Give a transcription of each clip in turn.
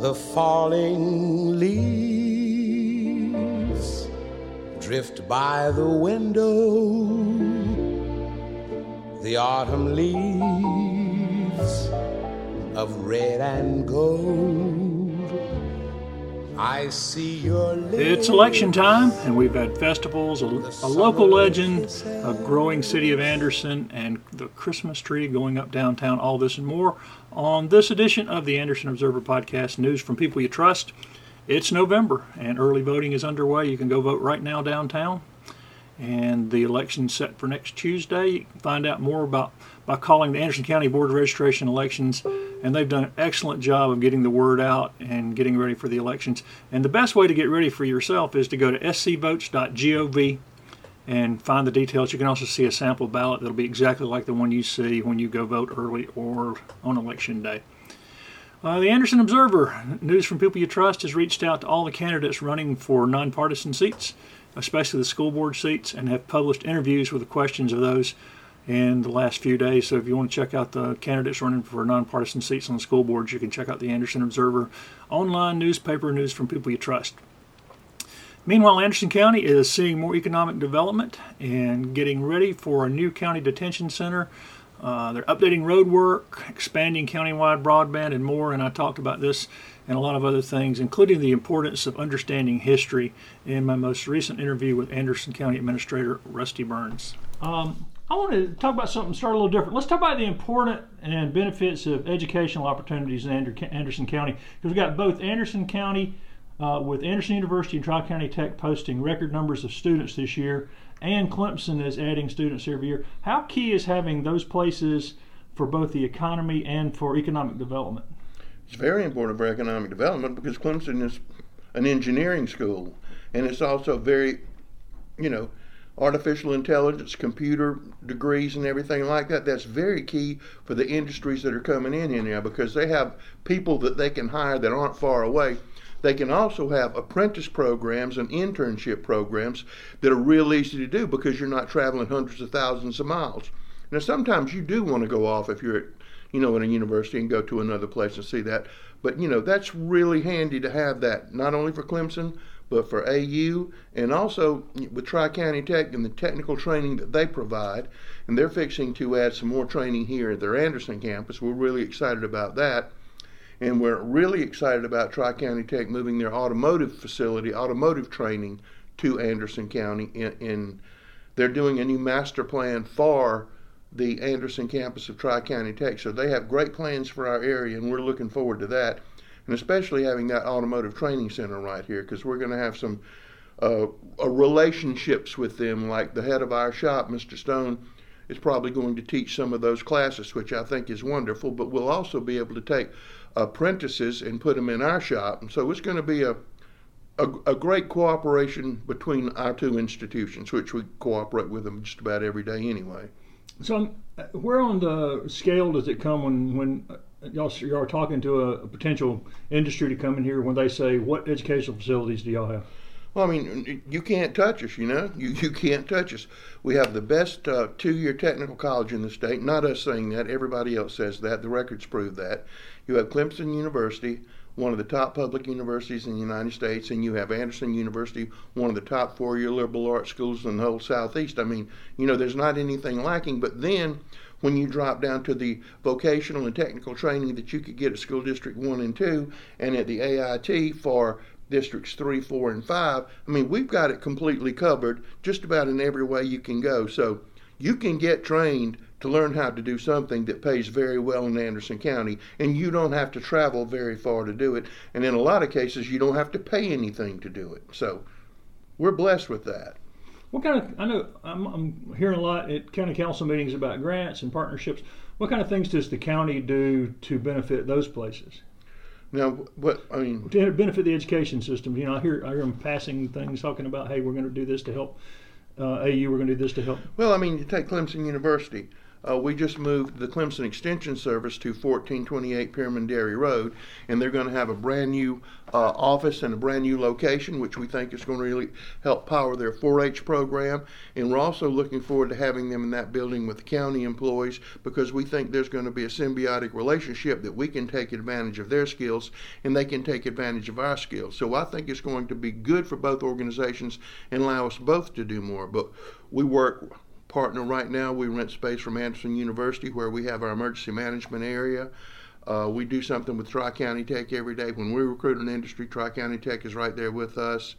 the falling leaves drift by the window, the autumn leaves of red and gold. I see your It's election time, and we've had festivals, a, a local legend, a growing city of Anderson, and the Christmas tree going up downtown. All this and more on this edition of the Anderson Observer Podcast News from People You Trust. It's November, and early voting is underway. You can go vote right now downtown. And the election's set for next Tuesday. You can find out more about by calling the Anderson County Board of Registration Elections, and they've done an excellent job of getting the word out and getting ready for the elections. And the best way to get ready for yourself is to go to scvotes.gov and find the details. You can also see a sample ballot that'll be exactly like the one you see when you go vote early or on election day. Uh, the Anderson Observer, news from people you trust, has reached out to all the candidates running for nonpartisan seats, especially the school board seats, and have published interviews with the questions of those in the last few days. So if you want to check out the candidates running for nonpartisan seats on the school boards, you can check out the Anderson Observer online newspaper news from people you trust. Meanwhile, Anderson County is seeing more economic development and getting ready for a new county detention center uh, they're updating road work, expanding countywide broadband, and more. And I talked about this and a lot of other things, including the importance of understanding history in my most recent interview with Anderson County Administrator Rusty Burns. Um, I want to talk about something, start a little different. Let's talk about the important and benefits of educational opportunities in Anderson County, because we've got both Anderson County uh, with Anderson University and Tri County Tech posting record numbers of students this year and Clemson is adding students every year. How key is having those places for both the economy and for economic development? It's very important for economic development because Clemson is an engineering school, and it's also very, you know, artificial intelligence, computer degrees, and everything like that. That's very key for the industries that are coming in here now because they have people that they can hire that aren't far away they can also have apprentice programs and internship programs that are real easy to do because you're not traveling hundreds of thousands of miles. Now, sometimes you do want to go off if you're at, you know, in a university and go to another place and see that. But, you know, that's really handy to have that, not only for Clemson, but for AU and also with Tri County Tech and the technical training that they provide. And they're fixing to add some more training here at their Anderson campus. We're really excited about that. And we're really excited about Tri County Tech moving their automotive facility, automotive training, to Anderson County. In, in they're doing a new master plan for the Anderson campus of Tri County Tech. So they have great plans for our area, and we're looking forward to that. And especially having that automotive training center right here, because we're going to have some uh, uh, relationships with them. Like the head of our shop, Mr. Stone, is probably going to teach some of those classes, which I think is wonderful. But we'll also be able to take apprentices and put them in our shop. And so it's going to be a, a, a, great cooperation between our two institutions, which we cooperate with them just about every day anyway. So, uh, where on the scale does it come when when y'all you are talking to a, a potential industry to come in here when they say what educational facilities do y'all have? Well, I mean, you can't touch us, you know. You, you can't touch us. We have the best uh, two year technical college in the state. Not us saying that, everybody else says that. The records prove that. You have Clemson University, one of the top public universities in the United States, and you have Anderson University, one of the top four year liberal arts schools in the whole Southeast. I mean, you know, there's not anything lacking. But then when you drop down to the vocational and technical training that you could get at School District 1 and 2 and at the AIT for districts 3, 4, and 5, I mean, we've got it completely covered just about in every way you can go. So you can get trained to learn how to do something that pays very well in Anderson County, and you don't have to travel very far to do it. And in a lot of cases, you don't have to pay anything to do it. So we're blessed with that. What kind of, I know I'm, I'm hearing a lot at county council meetings about grants and partnerships. What kind of things does the county do to benefit those places? Now, what I mean to benefit the education system. You know, I hear I hear them passing things talking about, hey, we're going to do this to help uh, AU. We're going to do this to help. Well, I mean, you take Clemson University uh, we just moved the Clemson Extension Service to 1428 Pearman Dairy Road, and they're going to have a brand new uh, office and a brand new location, which we think is going to really help power their 4-H program. And we're also looking forward to having them in that building with the county employees because we think there's going to be a symbiotic relationship that we can take advantage of their skills and they can take advantage of our skills. So I think it's going to be good for both organizations and allow us both to do more. But we work partner right now. We rent space from Anderson University where we have our emergency management area. Uh, we do something with Tri County Tech every day. When we recruit an industry, Tri County Tech is right there with us.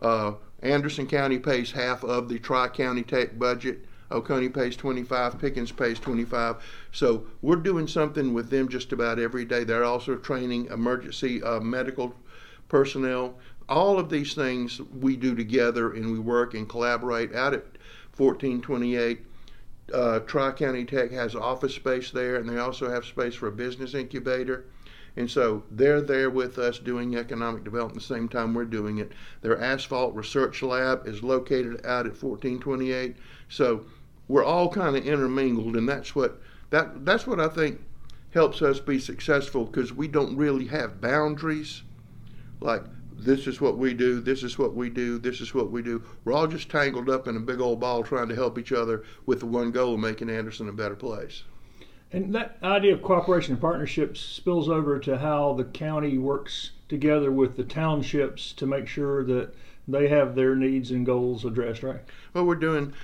Uh, Anderson County pays half of the Tri County Tech budget. Oconee pays 25, Pickens pays 25. So we're doing something with them just about every day. They're also training emergency uh, medical personnel. All of these things we do together and we work and collaborate out at 1428. Uh, Tri County Tech has office space there, and they also have space for a business incubator. And so they're there with us doing economic development the same time we're doing it. Their asphalt research lab is located out at 1428. So we're all kind of intermingled, and that's what that that's what I think helps us be successful because we don't really have boundaries. Like this is what we do, this is what we do, this is what we do. We're all just tangled up in a big old ball trying to help each other with the one goal of making Anderson a better place. And that idea of cooperation and partnerships spills over to how the county works together with the townships to make sure that they have their needs and goals addressed, right? Well, we're doing,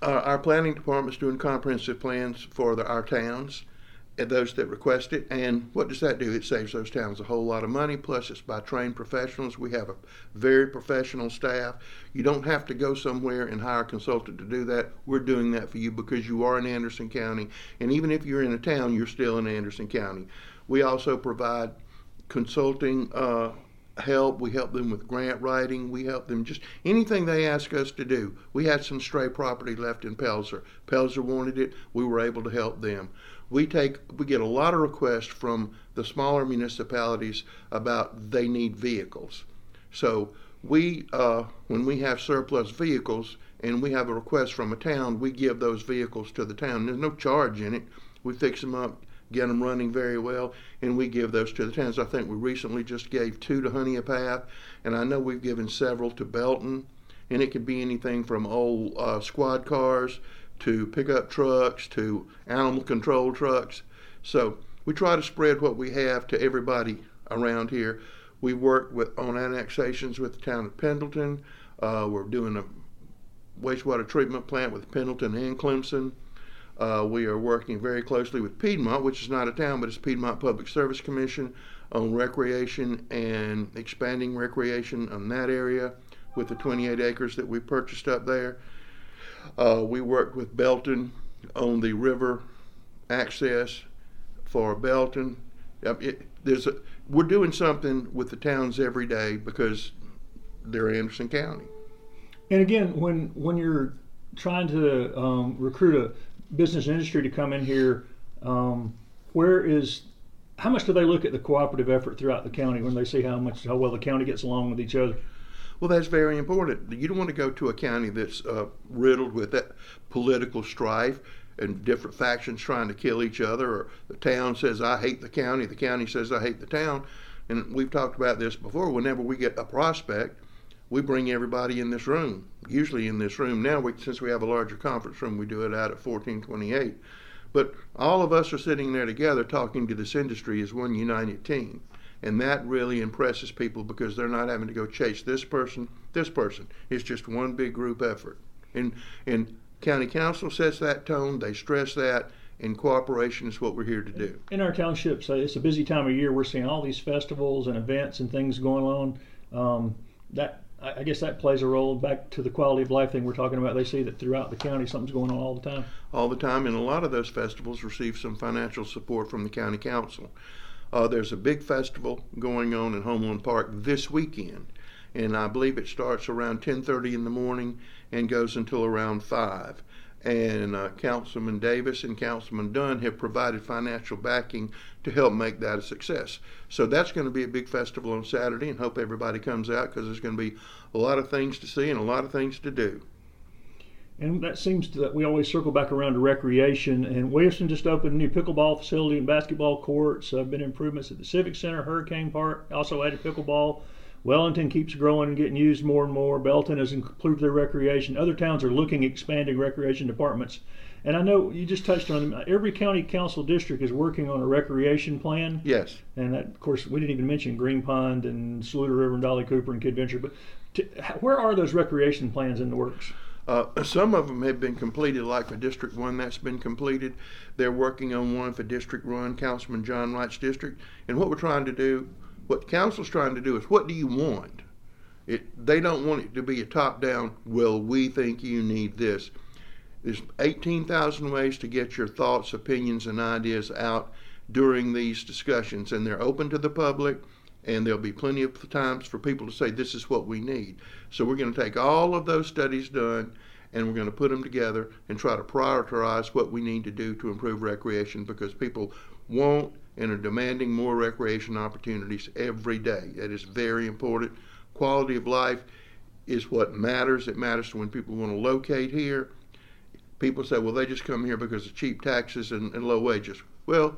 uh, our planning department's doing comprehensive plans for the, our towns those that request it. And what does that do? It saves those towns a whole lot of money. Plus, it's by trained professionals. We have a very professional staff. You don't have to go somewhere and hire a consultant to do that. We're doing that for you because you are in Anderson County. And even if you're in a town, you're still in Anderson County. We also provide consulting. Uh, help. We help them with grant writing. We help them just anything they ask us to do. We had some stray property left in Pelzer. Pelzer wanted it. We were able to help them we take we get a lot of requests from the smaller municipalities about they need vehicles. So we uh, when we have surplus vehicles and we have a request from a town, we give those vehicles to the town. There's no charge in it. We fix them up, get them running very well, and we give those to the towns. I think we recently just gave two to Honea and I know we've given several to Belton, and it could be anything from old uh, squad cars to pickup trucks to animal control trucks. So we try to spread what we have to everybody around here. We work with on annexations with the town of Pendleton. Uh, we're doing a wastewater treatment plant with Pendleton and Clemson. Uh, we are working very closely with Piedmont, which is not a town, but it's Piedmont Public Service Commission on recreation and expanding recreation in that area with the 28 acres that we purchased up there. Uh, we worked with Belton on the river access for Belton. It, there's a, we're doing something with the towns every day because they're Anderson County. And again, when when you're trying to um, recruit a business industry to come in here, um, where is how much do they look at the cooperative effort throughout the county when they see how much how well the county gets along with each other? Well, that's very important. You don't want to go to a county that's uh, riddled with that political strife and different factions trying to kill each other, or the town says, I hate the county, the county says, I hate the town. And we've talked about this before. Whenever we get a prospect, we bring everybody in this room, usually in this room. Now, we, since we have a larger conference room, we do it out at 1428. But all of us are sitting there together talking to this industry as one united team. And that really impresses people because they're not having to go chase this person, this person. It's just one big group effort. And, and county council sets that tone, they stress that, and cooperation is what we're here to do. In our townships, uh, it's a busy time of year. We're seeing all these festivals and events and things going on. Um, that I guess that plays a role back to the quality of life thing we're talking about. They see that throughout the county something's going on all the time. All the time, and a lot of those festivals receive some financial support from the county council. Uh, there's a big festival going on in Homeland Park this weekend, and I believe it starts around 10:30 in the morning and goes until around five. And uh, Councilman Davis and Councilman Dunn have provided financial backing to help make that a success. So that's going to be a big festival on Saturday, and hope everybody comes out because there's going to be a lot of things to see and a lot of things to do. And that seems to, that we always circle back around to recreation. And Williamston just opened a new pickleball facility and basketball courts. Uh, been improvements at the Civic Center, Hurricane Park, also added pickleball. Wellington keeps growing and getting used more and more. Belton has improved their recreation. Other towns are looking at expanding recreation departments. And I know you just touched on them. Every county council district is working on a recreation plan. Yes. And that, of course, we didn't even mention Green Pond and Saluda River and Dolly Cooper and Kid Venture. But to, where are those recreation plans in the works? Uh, some of them have been completed, like for District 1, that's been completed. They're working on one for District 1, Councilman John Wright's district. And what we're trying to do, what council's trying to do is what do you want? It, they don't want it to be a top down, well, we think you need this. There's 18,000 ways to get your thoughts, opinions, and ideas out during these discussions, and they're open to the public, and there'll be plenty of times for people to say, This is what we need. So we're going to take all of those studies done and we're going to put them together and try to prioritize what we need to do to improve recreation because people want and are demanding more recreation opportunities every day. That is very important. Quality of life is what matters. It matters when people want to locate here people say, well, they just come here because of cheap taxes and, and low wages. Well,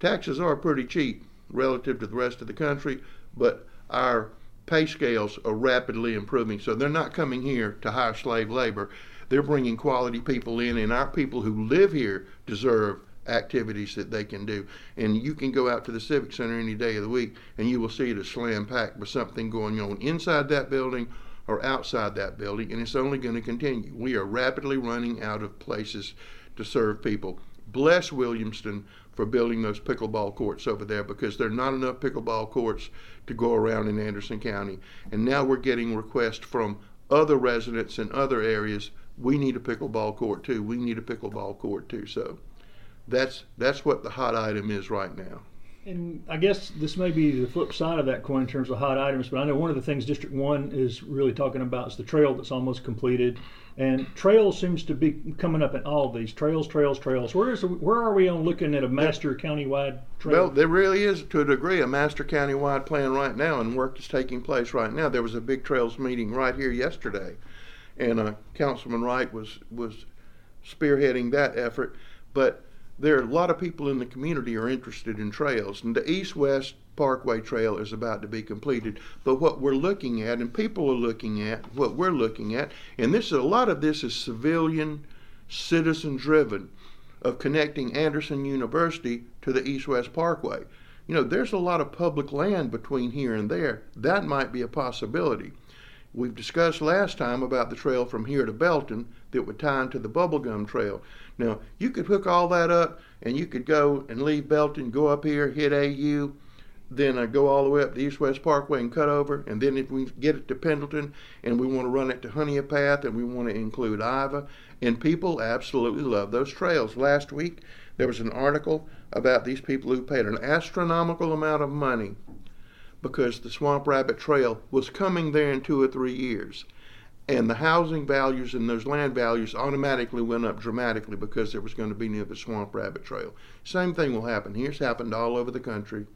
taxes are pretty cheap relative to the rest of the country, but our pay scales are rapidly improving. So they're not coming here to hire slave labor. They're bringing quality people in, and our people who live here deserve activities that they can do. And you can go out to the Civic Center any day of the week, and you will see it is slam packed with something going on inside that building or outside that building, and it's only going to continue. We are rapidly running out of places to serve people. Bless Williamston for building those pickleball courts over there because there are not enough pickleball courts to go around in Anderson County. And now we're getting requests from other residents in other areas. We need a pickleball court too. We need a pickleball court too. So that's that's what the hot item is right now. And I guess this may be the flip side of that coin in terms of hot items, but I know one of the things District 1 is really talking about is the trail that's almost completed. And trails seems to be coming up in all of these trails, trails, trails. Where is where are we on looking at a master countywide trail? Well, there really is, to a degree, a master countywide plan right now, and work is taking place right now. There was a big trails meeting right here yesterday, and uh, Councilman Wright was was spearheading that effort. But there are a lot of people in the community are interested in trails, and the East West Parkway Trail is about to be completed. But what we're looking at, and people are looking at, what we're looking at, and this is, a lot of this is civilian, citizen driven, of connecting Anderson University to the East West Parkway. You know, there's a lot of public land between here and there. That might be a possibility. We've discussed last time about the trail from here to Belton that would tie into the Bubblegum Trail. Now, you could hook all that up and you could go and leave Belton, go up here, hit AU, then uh, go all the way up the East West Parkway and cut over. And then if we get it to Pendleton and we want to run it to Honea Path and we want to include Iva, and people absolutely love those trails. Last week, there was an article about these people who paid an astronomical amount of money because the Swamp Rabbit Trail was coming there in two or three years and the housing values and those land values automatically went up dramatically because there was going to be near the swamp rabbit trail. Same thing will happen here. It's happened all over the country.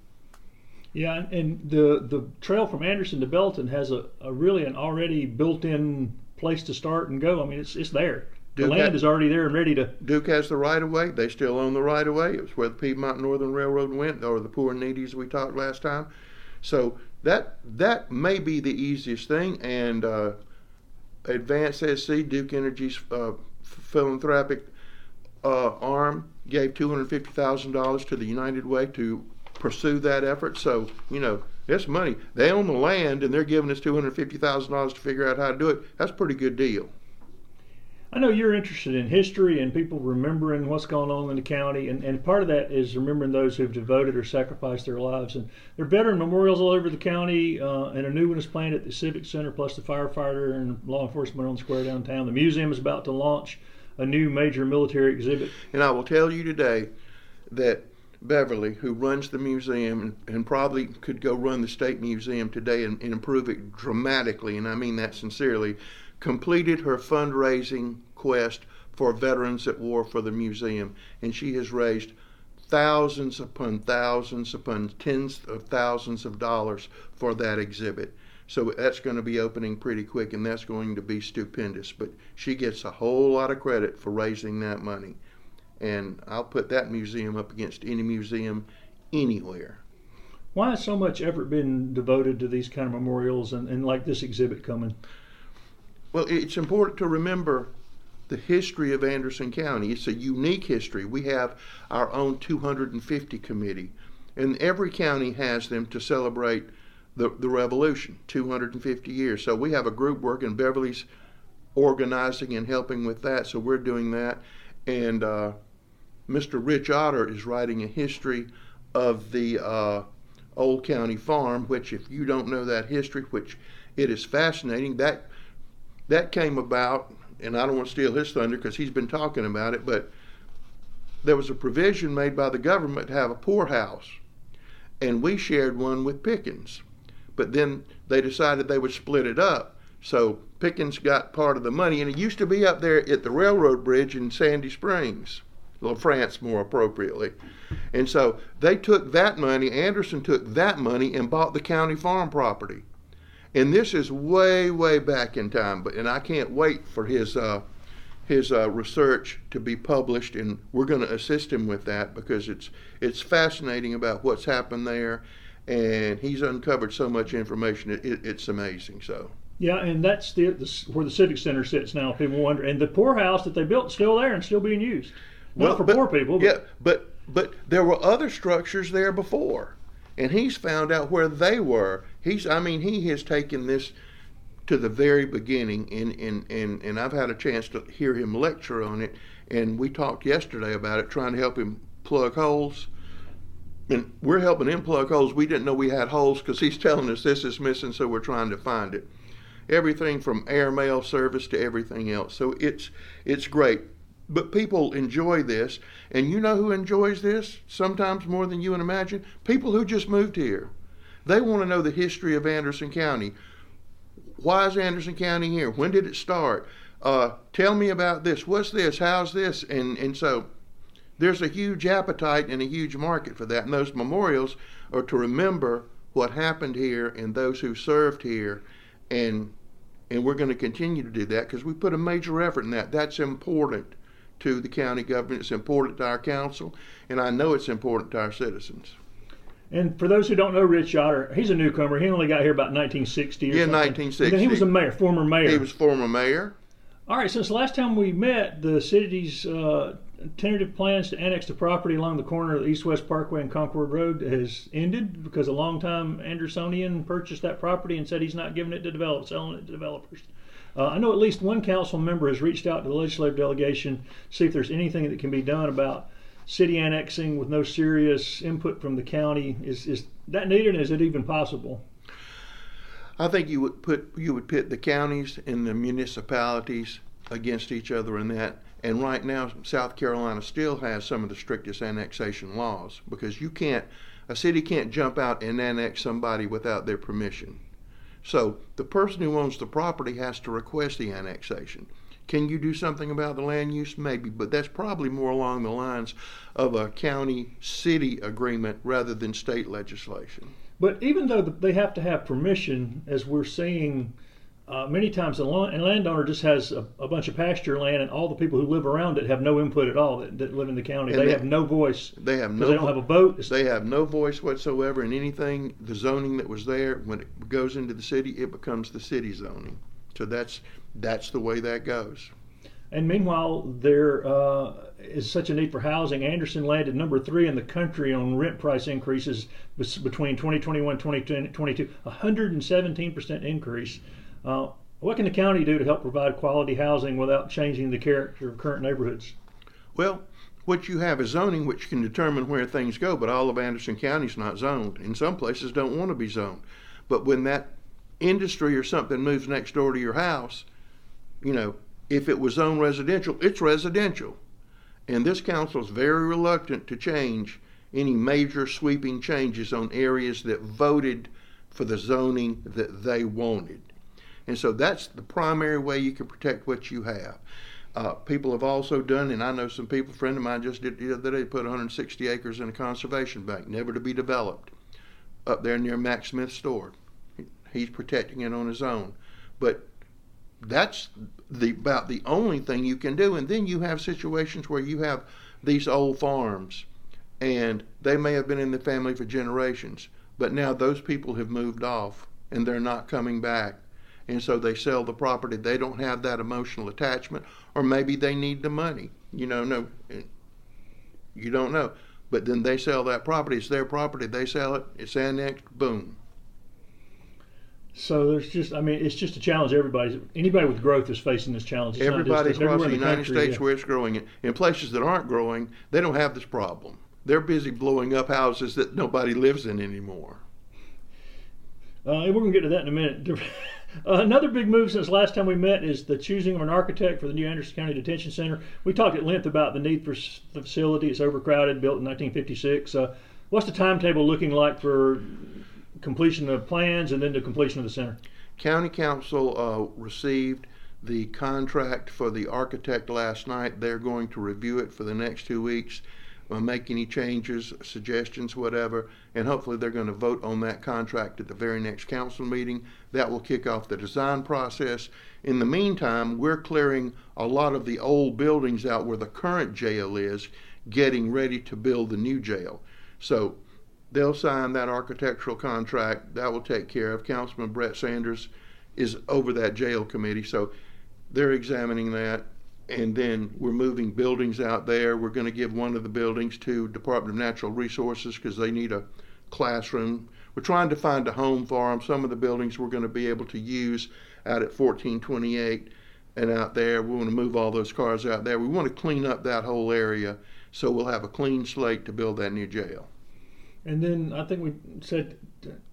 Yeah, and the the trail from Anderson to Belton has a, a really an already built-in place to start and go. I mean, it's it's there. Duke the land is already there and ready to. Duke has the right of way. They still own the right of way. It was where the Piedmont Northern Railroad went, or the poor and needies we talked last time. So that that may be the easiest thing, and uh, Advanced SC, Duke Energy's uh, philanthropic uh, arm, gave $250,000 to the United Way to pursue that effort. So, you know, it's money. They own the land and they're giving us $250,000 to figure out how to do it. That's a pretty good deal. I know you're interested in history and people remembering what's going on in the county, and, and part of that is remembering those who've devoted or sacrificed their lives. And there are veteran memorials all over the county, uh, and a new one is planned at the Civic Center, plus the firefighter and law enforcement on the square downtown. The museum is about to launch a new major military exhibit. And I will tell you today that Beverly, who runs the museum and, and, probably could go run the state museum today and, and, improve it dramatically, and I mean that sincerely, completed her fundraising quest for veterans at war for the museum, and she has raised thousands upon thousands upon tens of thousands of dollars for that exhibit. So that's going to be opening pretty quick, and that's going to be stupendous. But she gets a whole lot of credit for raising that money. And I'll put that museum up against any museum anywhere. Why has so much effort been devoted to these kind of memorials and, and like this exhibit coming? Well, it's important to remember the history of Anderson County. It's a unique history. We have our own 250 committee, and every county has them to celebrate the, the revolution, 250 years. So we have a group working, Beverly's organizing and helping with that, so we're doing that. And uh, Mr. Rich Otter is writing a history of the uh, Old County Farm, which, if you don't know that history, which it is fascinating, that that came about, and I don't want to steal his thunder because he's been talking about it, but there was a provision made by the government to have a poorhouse, and we shared one with Pickens. But then they decided they would split it up. So Pickens got part of the money, and it used to be up there at the railroad bridge in Sandy Springs, LaFrance more appropriately. And so they took that money, Anderson took that money and bought the county farm property. And this is way, way back in time, but and I can't wait for his uh, his uh, research to be published, and we're going to assist him with that because it's it's fascinating about what's happened there, and he's uncovered so much information. It, it, it's amazing. So. Yeah, and that's the, the, where the civic center sits now. People wonder, and the poorhouse that they built is still there and still being used. Not well, for but, poor people. But. Yeah, but but there were other structures there before, and he's found out where they were. He's, I mean, he has taken this to the very beginning, and and and and I've had a chance to hear him lecture on it, and we talked yesterday about it, trying to help him plug holes and we're helping him plug holes. We didn't know we had holes because he's telling us this is missing, so we're trying to find it. Everything from airmail service to everything else. So it's it's great. But people enjoy this, and you know who enjoys this sometimes more than you would imagine? People who just moved here. They want to know the history of Anderson County. Why is Anderson County here? When did it start? Uh, tell me about this. What's this? How's this? And and so there's a huge appetite and a huge market for that. And those memorials are to remember what happened here and those who served here. And, and we're going to continue to do that because we put a major effort in that. That's important to the county government. It's important to our council. And I know it's important to our citizens. And for those who don't know Rich Otter, he's a newcomer. He only got here about 1960 or yeah, something. 1960. he was a mayor, former mayor. He was former mayor. All right, since the last time we met, the city's uh, tentative plans to annex the property along the corner of the East West Parkway and Concord Road has ended because a longtime Andersonian purchased that property and said he's not giving it to develop, selling it to developers. Uh, I know at least one council member has reached out to the legislative delegation to see if there's anything that can be done about city annexing with no serious input from the county. Is is that needed? Is it even possible? I think you would put you would pit the counties and the municipalities against each other in that. And right now, South Carolina still has some of the strictest annexation laws because you can't, a city can't jump out and annex somebody without their permission. So the person who owns the property has to request the annexation. Can you do something about the land use? Maybe, but that's probably more along the lines of a county city agreement rather than state legislation. But even though they have to have permission, as we're seeing uh, many times, a landowner just has a, a, bunch of pasture land, and all the people who live around it have no input at all that, that live in the county. They, they, have no voice. They have no. They don't have a vote. They have no voice whatsoever in anything. The zoning that was there, when it goes into the city, it becomes the city zoning. So that's that's the way that goes. And meanwhile, there uh, is such a need for housing. Anderson landed number three in the country on rent price increases between 2021 and 2022, 117% increase. Uh, what can the county do to help provide quality housing without changing the character of current neighborhoods? Well, what you have is zoning, which can determine where things go, but all of Anderson County is not zoned. In some places, don't want to be zoned. But when that industry or something moves next door to your house, you know, if it was zoned residential, it's residential. And this council is very reluctant to change any major sweeping changes on areas that voted for the zoning that they wanted. And so that's the primary way you can protect what you have. Uh, people have also done, and I know some people, a friend of mine just did the other day, put 160 acres in a conservation bank, never to be developed, up there near Mac Smith's store. He's protecting it on his own. But that's the about the only thing you can do. And then you have situations where you have these old farms, and they may have been in the family for generations, but now those people have moved off and they're not coming back. And so they sell the property. They don't have that emotional attachment, or maybe they need the money. You know, no, you don't know. But then they sell that property. It's their property. They sell it. It's annexed. Boom. So there's just, I mean, it's just a challenge. Everybody, anybody with growth is facing this challenge. It's just Everybody across Everywhere the United country, States yeah. where it's growing, in places that aren't growing, they don't have this problem. They're busy blowing up houses that nobody lives in anymore. Uh, we're going to get to that in a minute. Uh, another big move since last time we met is the choosing of an architect for the new Anderson County Detention Center. We talked at length about the need for the facility. It's overcrowded, built in 1956. Uh, what's the timetable looking like for completion of plans and then the completion of the center? County Council uh, received the contract for the architect last night. They're going to review it for the next two weeks, make any changes, suggestions, whatever, and hopefully they're going to vote on that contract at the very next council meeting. That will kick off the design process. In the meantime, we're clearing a lot of the old buildings out where the current jail is, getting ready to build the new jail. So they'll sign that architectural contract. That will take care of. Councilman Brett Sanders is over that jail committee, so they're examining that. And then we're moving buildings out there. We're going to give one of the buildings to Department of Natural Resources because they need a classroom. We're trying to find a home for them. Some of the buildings we're going to be able to use out at 1428 and out there. We want to move all those cars out there. We want to clean up that whole area so we'll have a clean slate to build that new jail. And then I think we said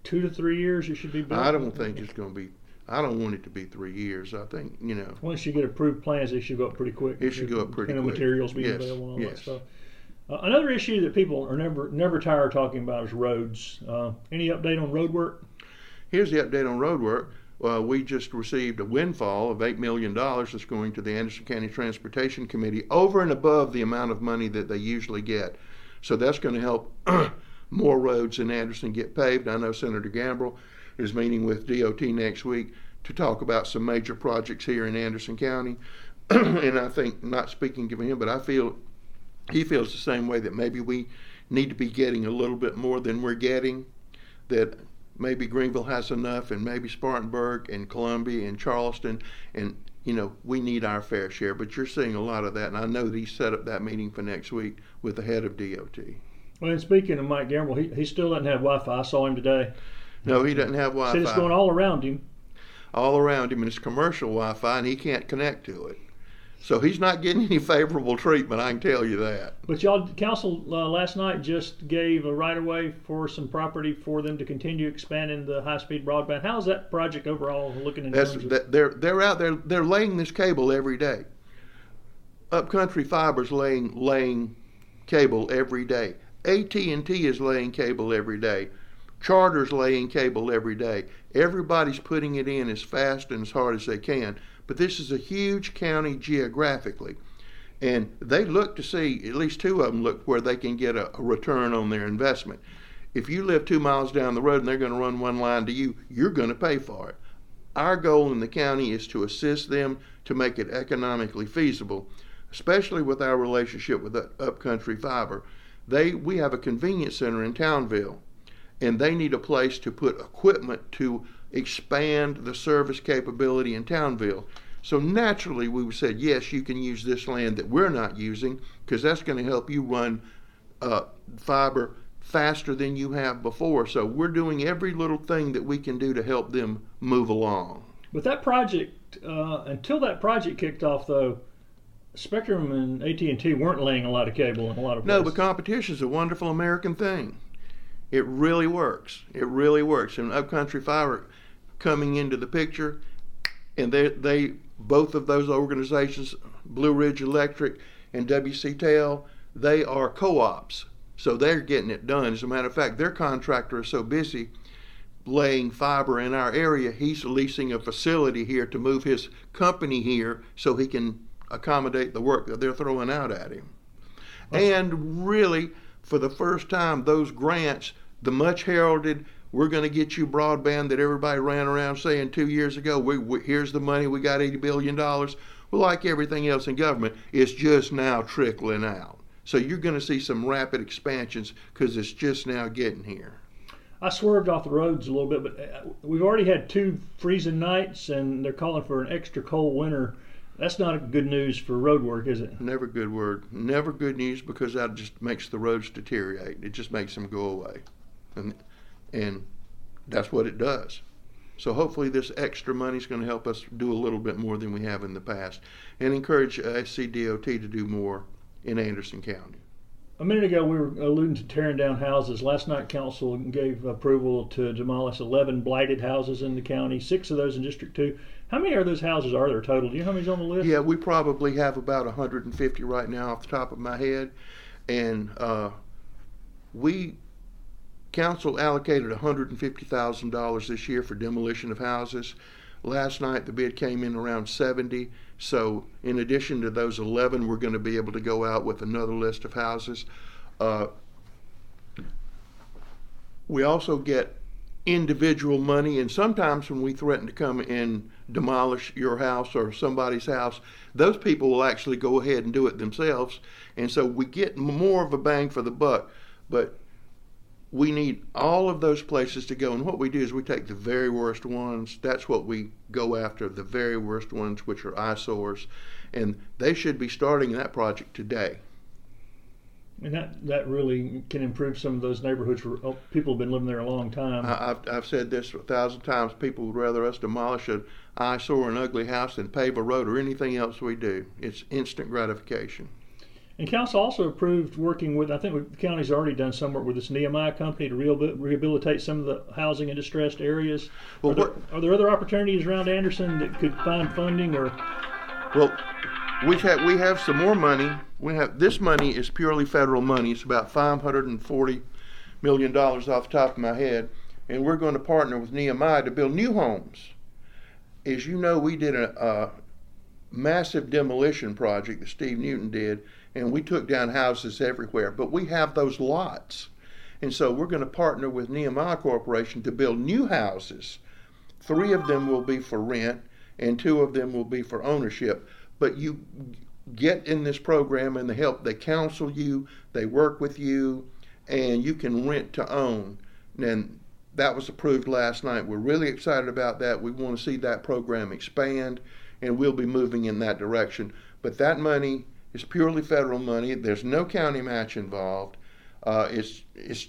two to three years it should be built. I don't think it's going to be. I don't want it to be three years. I think you know. Once you get approved plans, they should go up pretty quick. It should go up pretty quick. materials being Yes, available and all that stuff. Uh, another issue that people are never never tired of talking about is roads. Uh, any update on road work? Here's the update on road work. Well, we just received a windfall of $8 million that's going to the Anderson County Transportation Committee over and above the amount of money that they usually get. So that's going to help more roads in Anderson get paved. I know Senator Gambrell is meeting with DOT next week to talk about some major projects here in Anderson County. and I think, not speaking of him, but I feel he feels the same way that maybe we need to be getting a little bit more than we're getting. That maybe Greenville has enough, and maybe Spartanburg and Columbia and Charleston, and you know we need our fair share. But you're seeing a lot of that, and I know that he set up that meeting for next week with the head of DOT. Well, and speaking of Mike Gambrell, he, he still doesn't have Wi-Fi. I saw him today. No, he doesn't have Said it's going all around him. all around him, and it's commercial Wi-Fi, and he can't connect to it. So he's not getting any favorable treatment. I can tell you that. But y'all, council uh, last night just gave a right of way for some property for them to continue expanding the high-speed broadband. How's that project overall looking in That's terms of? that they're they're out there they're laying this cable every day. Upcountry Fiber's laying laying cable every day. AT and T is laying cable every day. Charter's laying cable every day. Everybody's putting it in as fast and as hard as they can. But this is a huge county geographically. And they look to see, at least two of them look where they can get a, a return on their investment. If you live two miles down the road and they're going to run one line to you, you're going to pay for it. Our goal in the county is to assist them to make it economically feasible, especially with our relationship with Up- Upcountry Fiber. They we have a convenience center in Townville, and they need a place to put equipment to expand the service capability in Townville. So naturally, we said yes, you can use this land that we're not using because that's going to help you run uh, fiber faster than you have before. So we're doing every little thing that we can do to help them move along. But that project, uh, until that project kicked off, though, Spectrum and AT and T weren't laying a lot of cable in a lot of places. No, but competition is a wonderful American thing. It really works. It really works. And Upcountry Fiber coming into the picture, and they they both of those organizations, Blue Ridge Electric and WC Tel, they are co-ops, so they're getting it done. As a matter of fact, their contractor is so busy laying fiber in our area, he's leasing a facility here to move his company here so he can accommodate the work that they're throwing out at him. And really, for the first time, those grants, the much heralded we're going to get you broadband that everybody ran around saying two years ago. We, we, here's the money. We got eighty billion dollars. Well, like everything else in government, it's just now trickling out. So you're going to see some rapid expansions because it's just now getting here. I swerved off the roads a little bit, but uh, we've already had two freezing nights, and they're calling for an extra cold winter. That's not good news for road work, is it? Never good word. Never good news because that just makes the roads deteriorate. It just makes them go away, and and that's what it does. So hopefully this extra money is going to help us do a little bit more than we have in the past, and encourage uh, SCDOT to do more in Anderson County. A minute ago, we were alluding to tearing down houses. Last night, council gave approval to demolish 11 blighted houses in the county, six of those in District 2. How many of those houses are there total? Do you know how many's on the list? Yeah, we probably have about 150 right now off the top of my head, and uh, we council allocated $150,000 this year for demolition of houses. Last night the bid came in around 70. So in addition to those 11, we're going to be able to go out with another list of houses. Uh, we also get individual money, and sometimes when we threaten to come and demolish your house or somebody's house, those people will actually go ahead and do it themselves, and so we get more of a bang for the buck. But we need all of those places to go. And what we do is we take the very worst ones. That's what we go after, the very worst ones, which are eyesores. And they should be starting that project today. And that, that really can improve some of those neighborhoods where oh, people have been living there a long time. I, have I've said this a thousand times. People would rather us demolish an eyesore, an ugly house, than pave a road or anything else we do. It's instant gratification. And council also approved working with, I think the county's already done some work with this Nehemiah company to rehabilitate some of the housing in distressed areas. Well, are, there, are there other opportunities around Anderson that could find funding or? Well, we have we have some more money. We have this money is purely federal money. It's about five hundred and forty million dollars off the top of my head, and we're going to partner with Nehemiah to build new homes. As you know, we did a, a massive demolition project that Steve Newton did and we took down houses everywhere. But we have those lots. And so we're going to partner with Nehemiah Corporation to build new houses. Three of them will be for rent, and two of them will be for ownership. But you get in this program and they help, they counsel you, they work with you, and you can rent to own. And that was approved last night. We're really excited about that. We want to see that program expand, and we'll be moving in that direction. But that money is purely federal money. There's no county match involved. Uh, it's it's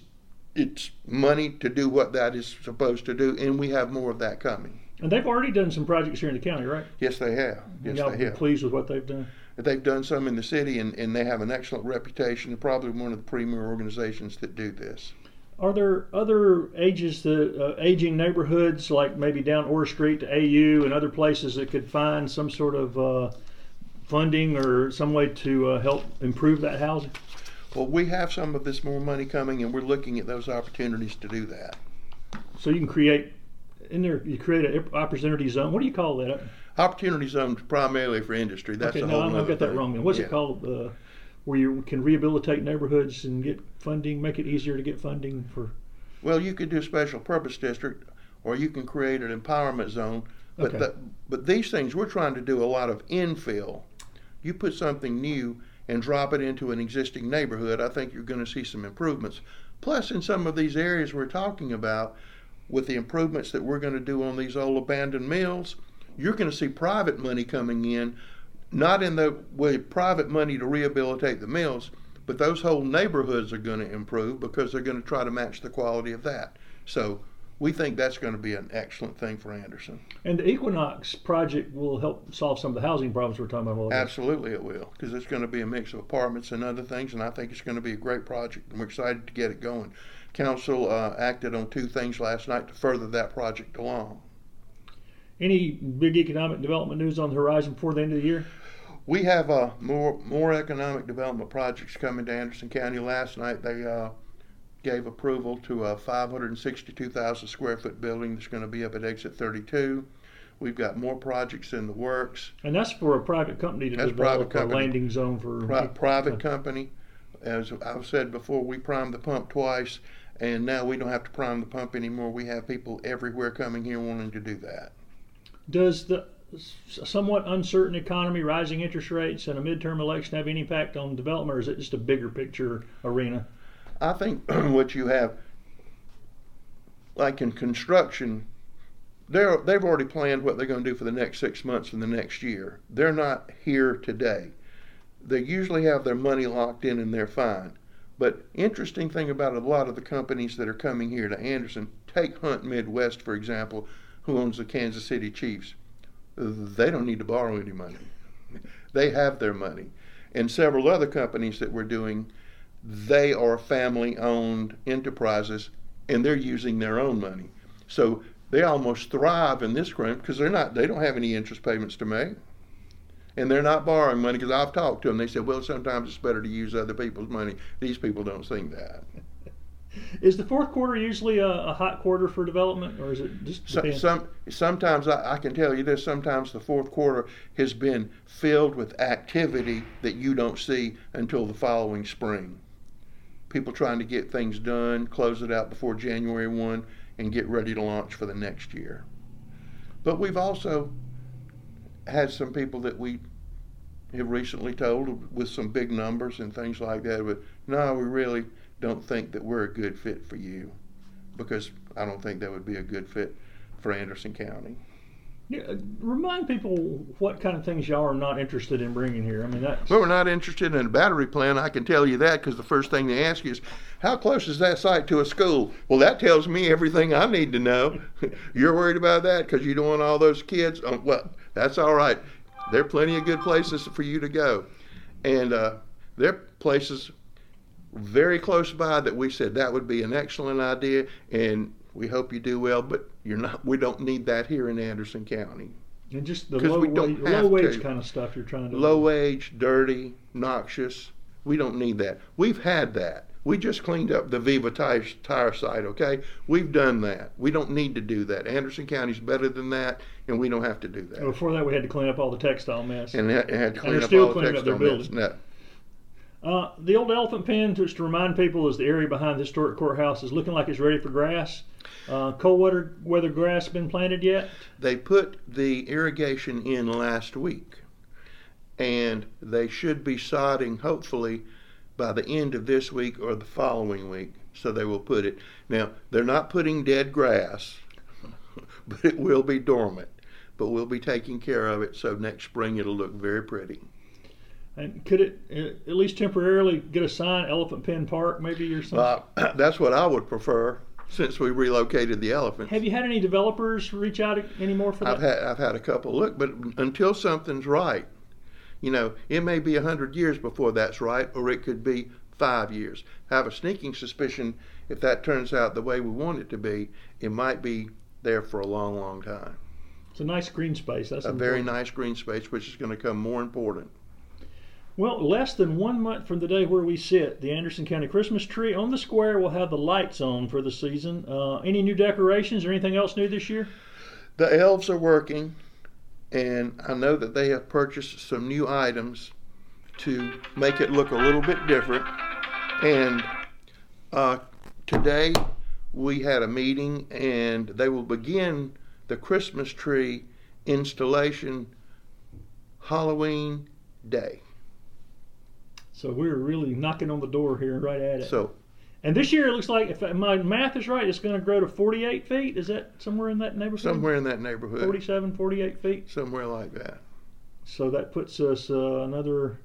it's money to do what that is supposed to do, and we have more of that coming. And they've already done some projects here in the county, right? Yes, they have. Yes, Y'all they have. pleased with what they've done? They've done some in the city, and, and they have an excellent reputation. They're probably one of the premier organizations that do this. Are there other ages, the uh, aging neighborhoods, like maybe down Orr Street to AU and other places that could find some sort of uh, funding or some way to uh, help improve that housing? Well, we have some of this more money coming, and we're looking at those opportunities to do that. So you can create in there. You create an opportunity zone. What do you call that? Opportunity zones primarily for industry. That's okay, no. I got that wrong. Then what's yeah. it called? Uh, where you can rehabilitate neighborhoods and get funding, make it easier to get funding for. Well, you could do a special purpose district, or you can create an empowerment zone. But okay. the, but these things we're trying to do a lot of infill you put something new and drop it into an existing neighborhood, I think you're going to see some improvements. Plus, in some of these areas we're talking about, with the improvements that we're going to do on these old abandoned mills, you're going to see private money coming in, not in the way private money to rehabilitate the mills, but those whole neighborhoods are going to improve because they're going to try to match the quality of that. So we think that's going to be an excellent thing for Anderson. And the Equinox project will help solve some of the housing problems we're talking about. Absolutely, it will, because it's going to be a mix of apartments and other things, and I think it's going to be a great project. And we're excited to get it going. Council uh, acted on two things last night to further that project along. Any big economic development news on the horizon before the end of the year? We have uh, more more economic development projects coming to Anderson County. Last night they uh, gave approval to a 562,000 square foot building that's going to be up at exit 32. We've got more projects in the works. And that's for a private company to that's develop a landing zone for Pri- private company. As I've said before, we primed the pump twice, And now we don't have to prime the pump anymore. We have people everywhere coming here wanting to do that. Does the somewhat uncertain economy, rising interest rates, and a midterm election have any impact on development, or is it just a bigger picture arena? I think what you have, like in construction, they're, they've already planned what they're going to do for the next six months and the next year. They're not here today. They usually have their money locked in and they're fine. But interesting thing about a lot of the companies that are coming here to Anderson, take Hunt Midwest for example, who owns the Kansas City Chiefs. They don't need to borrow any money. They have their money. And several other companies that we're doing, they are family owned enterprises and they're using their own money. So they almost thrive in this group because they're not they don't have any interest payments to make and they're not borrowing money because I've talked to them. They said, well, sometimes it's better to use other people's money. These people don't think that. Is the fourth quarter usually a, a hot quarter for development, or is it just so, some? Sometimes I, I, can tell you this. Sometimes the fourth quarter has been filled with activity that you don't see until the following spring. People trying to get things done, close it out before January one, and get ready to launch for the next year. But we've also had some people that we have recently told with some big numbers and things like that, but no, we really don't think that we're a good fit for you because I don't think that would be a good fit for Anderson County. Yeah, uh, remind people what kind of things y'all are not interested in bringing here. I mean, that's... well, we're not interested in a battery plant. I can tell you that because the first thing they ask you is, "How close is that site to a school?" Well, that tells me everything I need to know. You're worried about that because you don't want all those kids. Oh, well, that's all right. There are plenty of good places for you to go, and uh, there are places very close by that we said that would be an excellent idea, and we hope you do well. But you're not. We don't need that here in Anderson County. And just the low, wage, low wage kind of stuff you're trying to. Low do. wage, dirty, noxious. We don't need that. We've had that. We just cleaned up the Viva tire, tire site, okay? We've done that. We don't need to do that. Anderson County's better than that, and we don't have to do that. Before that, we had to clean up all the textile mess. And had, had to clean up all the textile mess. No. Uh, the old elephant pen, just to remind people, is the area behind the historic courthouse is looking like it's ready for grass. Uh, cold weather, weather grass been planted yet? They put the irrigation in last week, and they should be sodding hopefully by the end of this week or the following week. So they will put it. Now they're not putting dead grass, but it will be dormant. But we'll be taking care of it so next spring it'll look very pretty. And could it uh, at least temporarily get a sign, Elephant Pen Park, maybe or something? Uh, that's what I would prefer since we relocated the elephant. Have you had any developers reach out anymore for that? I've had I've had a couple look, but until something's right, you know, it may be a hundred years before that's right, or it could be five years. I have a sneaking suspicion if that turns out the way we want it to be, it might be there for a long, long time. It's a nice green space. That's a important. very nice green space, which is going to become more important. Well, less than one month from the day where we sit, the Anderson County Christmas tree on the square will have the lights on for the season. Uh, any new decorations or anything else new this year? The elves are working, and I know that they have purchased some new items to make it look a little bit different. And uh, today we had a meeting, and they will begin the Christmas tree installation Halloween day. So we're really knocking on the door here right at it. So, and this year it looks like, if my math is right, it's going to grow to 48 feet. Is that somewhere in that neighborhood? Somewhere in that neighborhood. 47, 48 feet. Somewhere like that. So that puts us uh, another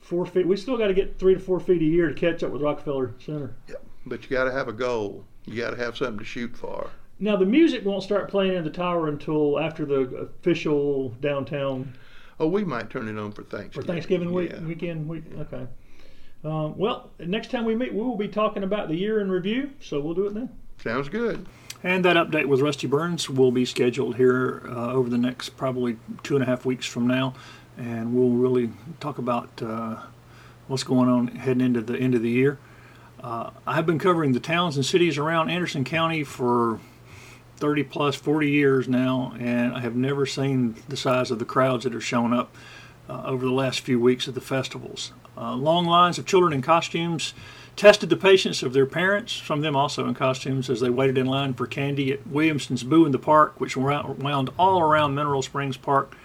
four feet. We still got to get three to four feet a year to catch up with Rockefeller Center. Yep. But you got to have a goal. You got to have something to shoot for. Now the music won't start playing in the tower until after the official downtown Oh, we might turn it on for Thanksgiving. For Thanksgiving week, yeah. weekend week. Okay. Um, well, next time we meet, we will be talking about the year in review. So we'll do it then. Sounds good. And that update with Rusty Burns will be scheduled here uh, over the next probably two and a half weeks from now, and we'll really talk about uh, what's going on heading into the end of the year. Uh, I've been covering the towns and cities around Anderson County for 30 plus 40 years now, and I have never seen the size of the crowds that are showing up uh, over the last few weeks at the festivals. Uh, long lines of children in costumes tested the patience of their parents, some of them also in costumes, as they waited in line for candy at Williamston's Boo in the Park, which wound all around Mineral Springs Park.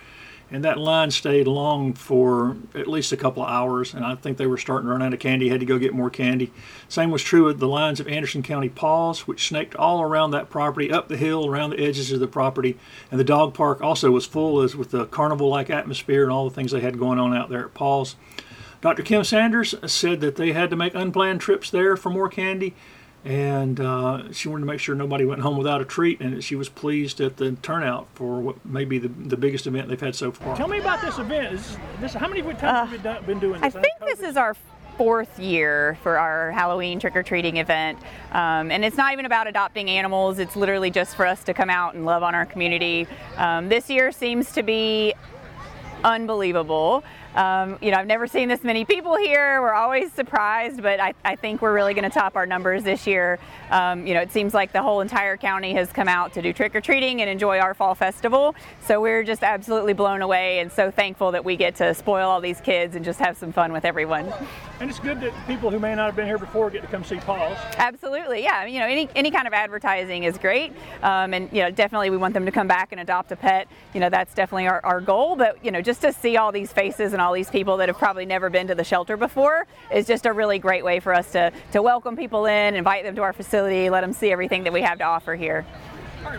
And that line stayed long for at least a couple of hours, and I think they were starting to run out of candy, had to go get more candy. Same was true with the lines of Anderson County Paws, which snaked all around that property, up the hill, around the edges of the property. And the dog park also was full as with the carnival like atmosphere and all the things they had going on out there at Paws. Dr. Kim Sanders said that they had to make unplanned trips there for more candy, and uh, she wanted to make sure nobody went home without a treat, and she was pleased at the turnout for what may be the, the biggest event they've had so far. Tell me about this event. Is this, how many times uh, have you done, been doing this? I think this is our fourth year for our Halloween trick or treating event. Um, and it's not even about adopting animals, it's literally just for us to come out and love on our community. Um, this year seems to be unbelievable. Um, you know, I've never seen this many people here. We're always surprised, but I, I think we're really going to top our numbers this year. Um, you know, it seems like the whole entire county has come out to do trick or treating and enjoy our fall festival. So we're just absolutely blown away and so thankful that we get to spoil all these kids and just have some fun with everyone. And it's good that people who may not have been here before get to come see Paws. Absolutely, yeah. You know, any any kind of advertising is great, um, and you know, definitely we want them to come back and adopt a pet. You know, that's definitely our, our goal. But you know, just to see all these faces and all these people that have probably never been to the shelter before is just a really great way for us to to welcome people in, invite them to our facility, let them see everything that we have to offer here.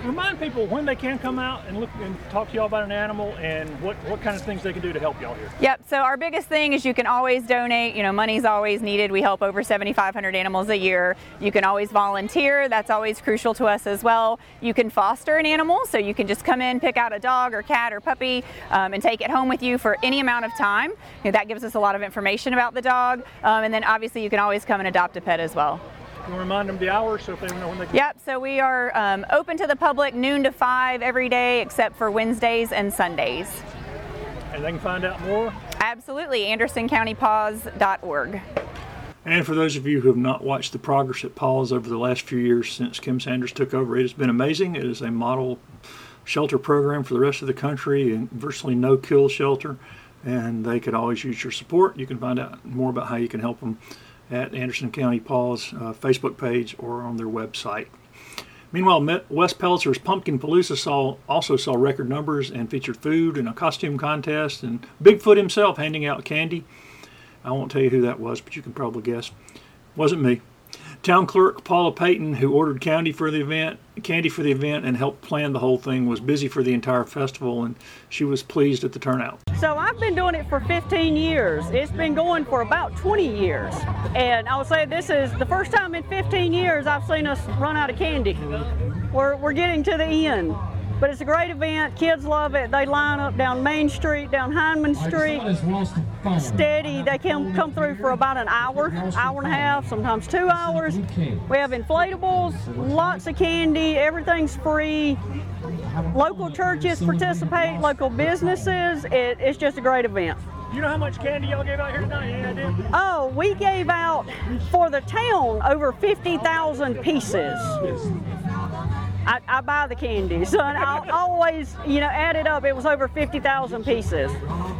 Remind people when they can come out and look and talk to y'all about an animal and what, what kind of things they can do to help y'all here. Yep, so our biggest thing is you can always donate. You know, money's always needed. We help over 7,500 animals a year. You can always volunteer. That's always crucial to us as well. You can foster an animal, so you can just come in, pick out a dog or cat or puppy, um, and take it home with you for any amount of time. You know, that gives us a lot of information about the dog. Um, and then obviously you can always come and adopt a pet as well. You remind them the hours so if they know when they can. Yep, so we are um, open to the public noon to 5 every day except for Wednesdays and Sundays. And they can find out more? Absolutely, AndersonCountyPaws.org. And for those of you who have not watched the progress at Paws over the last few years since Kim Sanders took over, it has been amazing. It is a model shelter program for the rest of the country and virtually no kill shelter. And they could always use your support. You can find out more about how you can help them at Anderson County Paws uh, Facebook page or on their website. Meanwhile, West Pelzer's Pumpkin Palooza saw, also saw record numbers and featured food and a costume contest and Bigfoot himself handing out candy. I won't tell you who that was, but you can probably guess. Wasn't me. Town clerk Paula Payton, who ordered candy for the event, candy for the event, and helped plan the whole thing, was busy for the entire festival, and she was pleased at the turnout. So I've been doing it for 15 years. It's been going for about 20 years, and I would say this is the first time in 15 years I've seen us run out of candy. We're we're getting to the end. But it's a great event. Kids love it. They line up down Main Street, down Heineman Street. Steady. They can come through for about an hour, hour and a half, sometimes two hours. We have inflatables, lots of candy. Everything's free. Local churches participate, local businesses. It, it's just a great event. You know how much candy y'all gave out here tonight? Any idea? Oh, we gave out for the town over 50,000 pieces. I, I buy the candy, so I always, you know, add it up. It was over 50,000 pieces.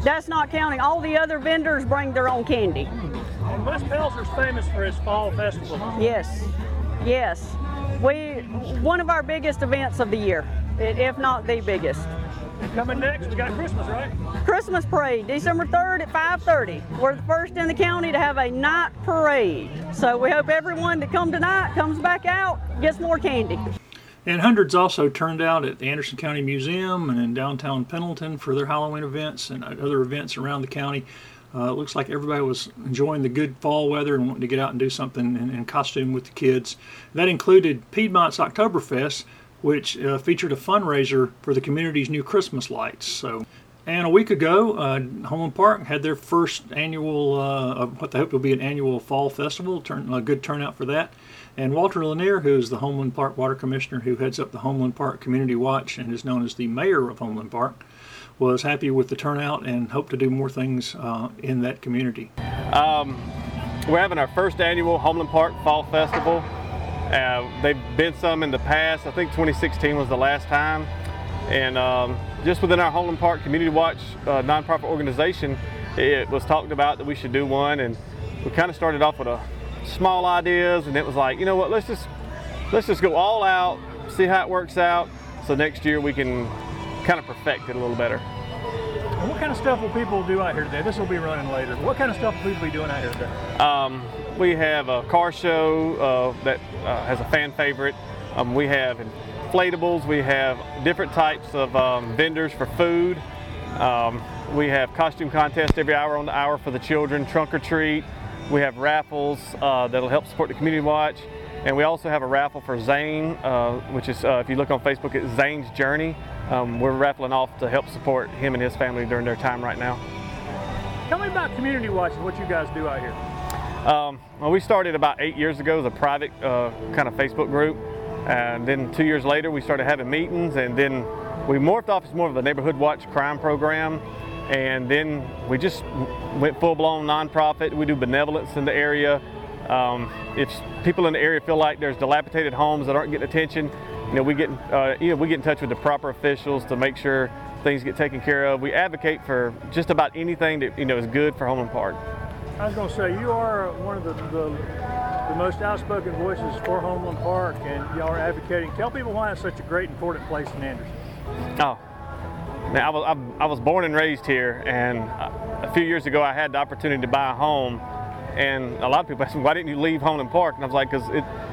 That's not counting. All the other vendors bring their own candy. And West Pelzer's famous for his fall festival. Yes, yes. We one of our biggest events of the year, if not the biggest. Coming next, we got Christmas, right? Christmas parade, December 3rd at 5:30. We're the first in the county to have a night parade. So we hope everyone that come tonight comes back out, gets more candy. And hundreds also turned out at the Anderson County Museum and in downtown Pendleton for their Halloween events and other events around the county. Uh, it looks like everybody was enjoying the good fall weather and wanting to get out and do something in, in costume with the kids. That included Piedmont's Oktoberfest, which uh, featured a fundraiser for the community's new Christmas lights. So, and a week ago, uh, Homeland Park had their first annual, uh, what they hope will be an annual fall festival. Turn, a good turnout for that. And Walter Lanier, who is the Homeland Park Water Commissioner who heads up the Homeland Park Community Watch and is known as the mayor of Homeland Park, was happy with the turnout and hoped to do more things uh, in that community. Um, we're having our first annual Homeland Park Fall Festival. Uh, they've been some in the past. I think 2016 was the last time. And um, just within our Homeland Park Community Watch uh, nonprofit organization, it was talked about that we should do one. And we kind of started off with a small ideas, and it was like, you know what, let's just let's just go all out, see how it works out, so next year we can kind of perfect it a little better. And what kind of stuff will people do out here today? This will be running later. What kind of stuff will people be doing out here today? Um, we have a car show uh, that uh, has a fan favorite. Um, we have inflatables. We have different types of um, vendors for food. Um, we have costume contests every hour on the hour for the children, trunk or treat. We have raffles uh, that'll help support the community watch. And we also have a raffle for Zane, uh, which is, uh, if you look on Facebook, it's Zane's Journey. Um, we're raffling off to help support him and his family during their time right now. Tell me about Community Watch and what you guys do out here. Um, well, we started about eight years ago as a private uh, kind of Facebook group. And then two years later, we started having meetings, and then we morphed off as more of a neighborhood watch crime program. And then we just went full blown nonprofit. We do benevolence in the area. Um, if people in the area feel like there's dilapidated homes that aren't getting attention, you know, we get uh, you know we get in touch with the proper officials to make sure things get taken care of. We advocate for just about anything that you know is good for Homeland Park. I was going to say you are one of the, the, the most outspoken voices for Homeland Park, and y'all are advocating. Tell people why it's such a great, important place in Anderson. Oh, I was I, was born and raised here, and uh, a few years ago I had the opportunity to buy a home and a lot of people ask me, why didn't you leave Homeland Park? And I was like, because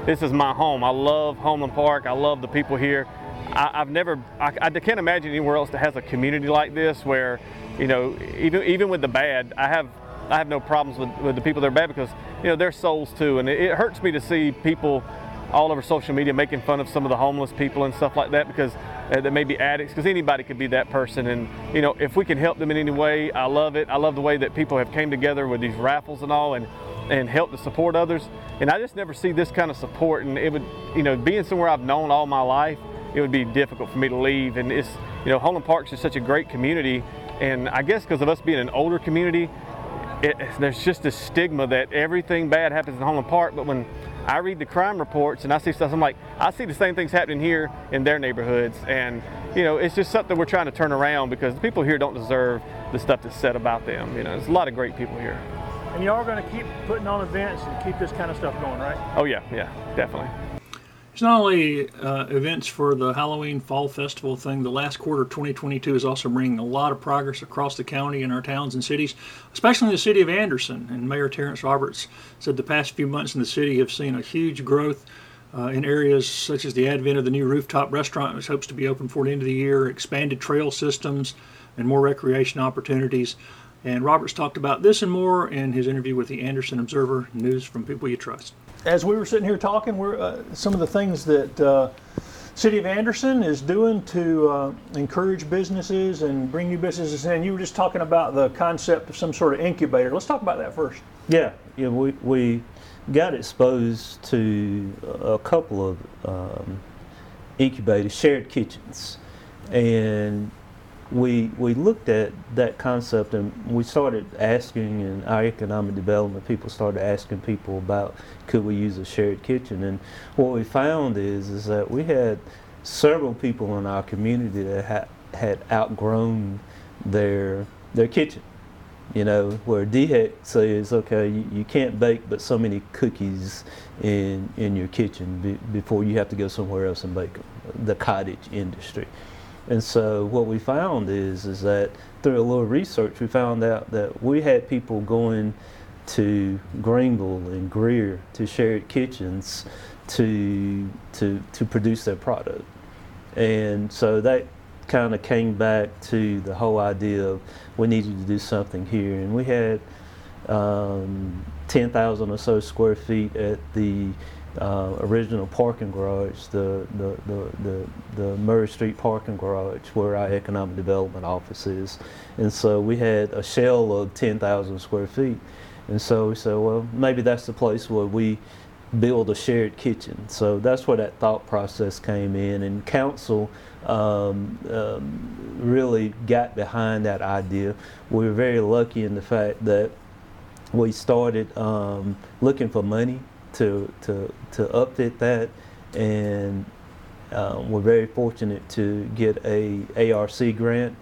this is my home. I love Homeland Park. I love the people here. I, have never, I, I, can't imagine anywhere else that has a community like this where, you know, even even with the bad, I have I have no problems with, with the people that are bad because, you know, they're souls too. And it, it hurts me to see people all over social media making fun of some of the homeless people and stuff like that because uh, they may be addicts because anybody could be that person. And you know if we can help them in any way i love it. I love the way that people have came together with these raffles and all and and help to support others. And i just never see this kind of support. And it would you know being somewhere i've known all my life it would be difficult for me to leave. And it's you know Homeland Park's is such a great community. And i guess because of us being an older community it, there's just a stigma that everything bad happens in Homeland Park. But when I read the crime reports and I see stuff. I'm like, I see the same things happening here in their neighborhoods, and you know, it's just something we're trying to turn around because the people here don't deserve the stuff that's said about them. You know, there's a lot of great people here. And y'all are going to keep putting on events and keep this kind of stuff going, right? Oh yeah, yeah, definitely. It's not only uh, events for the Halloween Fall Festival thing. The last quarter of 2022 is also bringing a lot of progress across the county and our towns and cities, especially in the city of Anderson. And Mayor Terrence Roberts said the past few months in the city have seen a huge growth uh, in areas such as the advent of the new rooftop restaurant, which hopes to be open for the end of the year, expanded trail systems, and more recreation opportunities. And Roberts talked about this and more in his interview with the Anderson Observer News from People You Trust as we were sitting here talking, we're uh, some of the things that uh, City of Anderson is doing to uh, encourage businesses and bring new businesses in. You were just talking about the concept of some sort of incubator. Let's talk about that first. Yeah, yeah, we we got exposed to a couple of um, incubators, shared kitchens, and we we looked at that concept and we started asking and our economic development people started asking people about could we use a shared kitchen? And what we found is is that we had several people in our community that had had outgrown their their kitchen. You know where DHEC says okay you, you can't bake but so many cookies in in your kitchen be, before you have to go somewhere else and bake them the cottage industry and so what we found is is that through a little research, we found out that we had people going to Greenville and Greer to shared kitchens to to to produce their product. And so that kind of came back to the whole idea of we needed to do something here. And we had um, 10,000 or so square feet at the uh, original parking garage, the, the, the, the, the Murray Street parking garage where our economic development office is. And so we had a shell of 10,000 square feet. And so we said, well, maybe that's the place where we build a shared kitchen. So that's where that thought process came in. And council um, um, really got behind that idea. We were very lucky in the fact that we started um, looking for money to to to upfit that, and um, we're very fortunate to get a ARC grant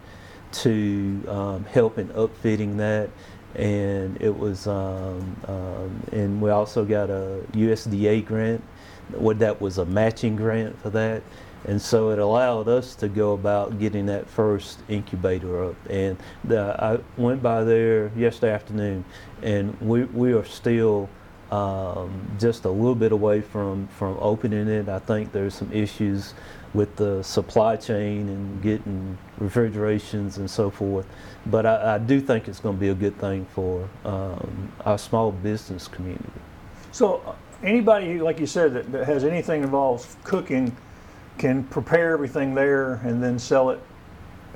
to um, help in upfitting that. and it was, um, um, and we also got a USDA grant. What that was a matching grant for that, and so it allowed us to go about getting that first incubator up. And the, I went by there yesterday afternoon, and we we are still um, just a little bit away from from opening it. I think there's some issues with the supply chain and getting refrigerations and so forth. But I, I do think it's going to be a good thing for um, our small business community. So uh, anybody, like you said, that, that has anything involves cooking can prepare everything there and then sell it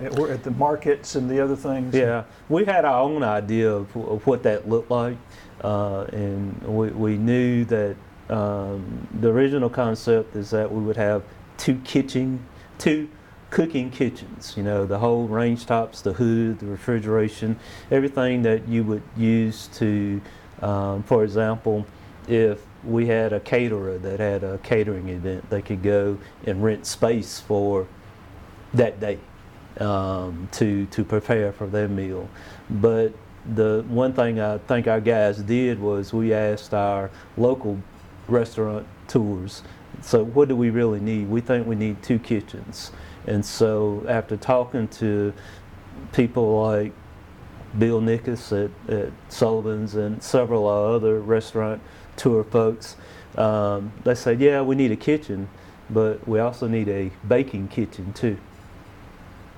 at, at the markets and the other things? Yeah, we had our own idea of, of what that looked like, uh, and we, we knew that um, the original concept is that we would have two kitchen, two cooking kitchens. You know, the whole range tops, the hood, the refrigeration, everything that you would use to, um, for example, if we had a caterer that had a catering event, they could go and rent space for that day um, to to prepare for their meal. But the one thing I think our guys did was we asked our local restaurant tours. So what do we really need? We think we need two kitchens. And so after talking to people like Bill Nickus at, at Sullivan's and several other restaurant tour folks, um, they said, yeah, we need a kitchen, but we also need a baking kitchen too.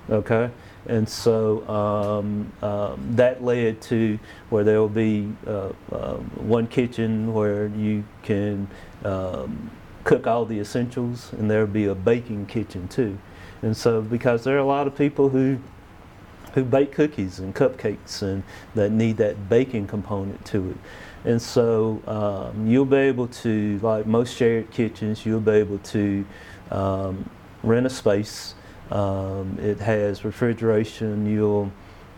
Okay, and so um, um, that led to where there will be uh, um, one kitchen where you can um, cook all the essentials, and there will be a baking kitchen too. And so, because there are a lot of people who who bake cookies and cupcakes and that need that baking component to it. And so um, you'll be able to, like most shared kitchens, you'll be able to um, rent a space. Um, it has refrigeration. You'll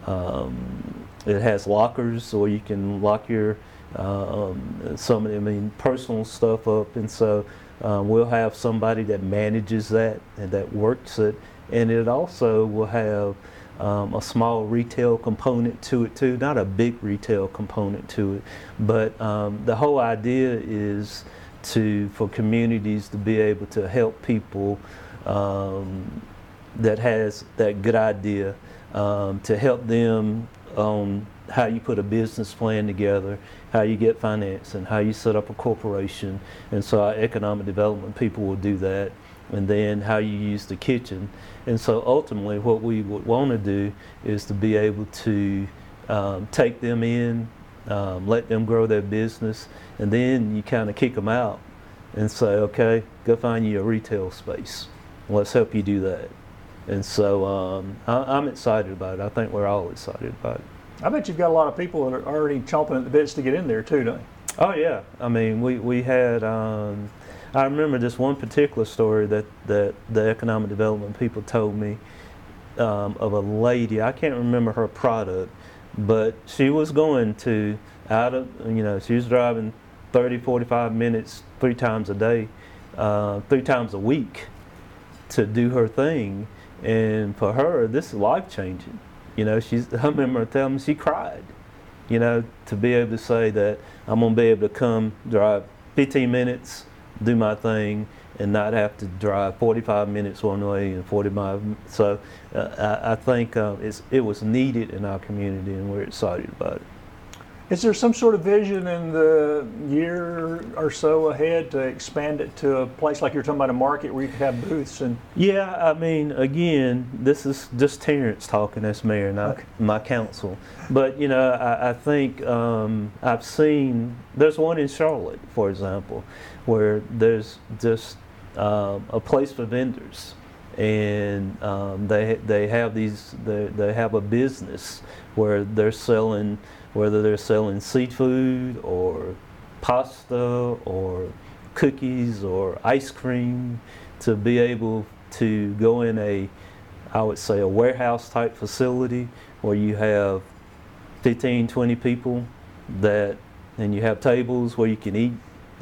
um, it has lockers, or you can lock your um, some I mean personal stuff up. And so um, we'll have somebody that manages that and that works it. And it also will have um, a small retail component to it too, not a big retail component to it, but um, the whole idea is to for communities to be able to help people um, that has that good idea um, to help them on how you put a business plan together, how you get finance, and how you set up a corporation. And so our economic development people will do that, and then how you use the kitchen. And so ultimately, what we would want to do is to be able to um, take them in, um, let them grow their business, and then you kind of kick them out and say, okay, go find you a retail space. Let's help you do that. And so um, I, I'm excited about it. I think we're all excited about it. I bet you've got a lot of people that are already chomping at the bits to get in there too, don't you? Oh yeah, I mean we we had. Um, I remember this one particular story that that the economic development people told me um, of a lady. I can't remember her product, but she was going to out of you know she was driving 30, 45 minutes three times a day, uh, three times a week to do her thing, and for her this is life changing. You know, she's. I remember telling me she cried. You know, to be able to say that I'm gonna be able to come drive 15 minutes, do my thing, and not have to drive 45 minutes one way and 45. So uh, I, I think uh, it was needed in our community, and we're excited about it. Is there some sort of vision in the year or so ahead to expand it to a place like you're talking about a market where you could have booths and Yeah, I mean, again, this is just Terrence talking as mayor, not Okay. my council. But you know, I, I think um, I've seen there's one in Charlotte, for example, where there's just um, a place for vendors, and um, they they have these they, they have a business where they're selling whether they're selling seafood or pasta or cookies or ice cream to be able to go in a I would say a warehouse type facility where you have 15 20 people that and you have tables where you can eat.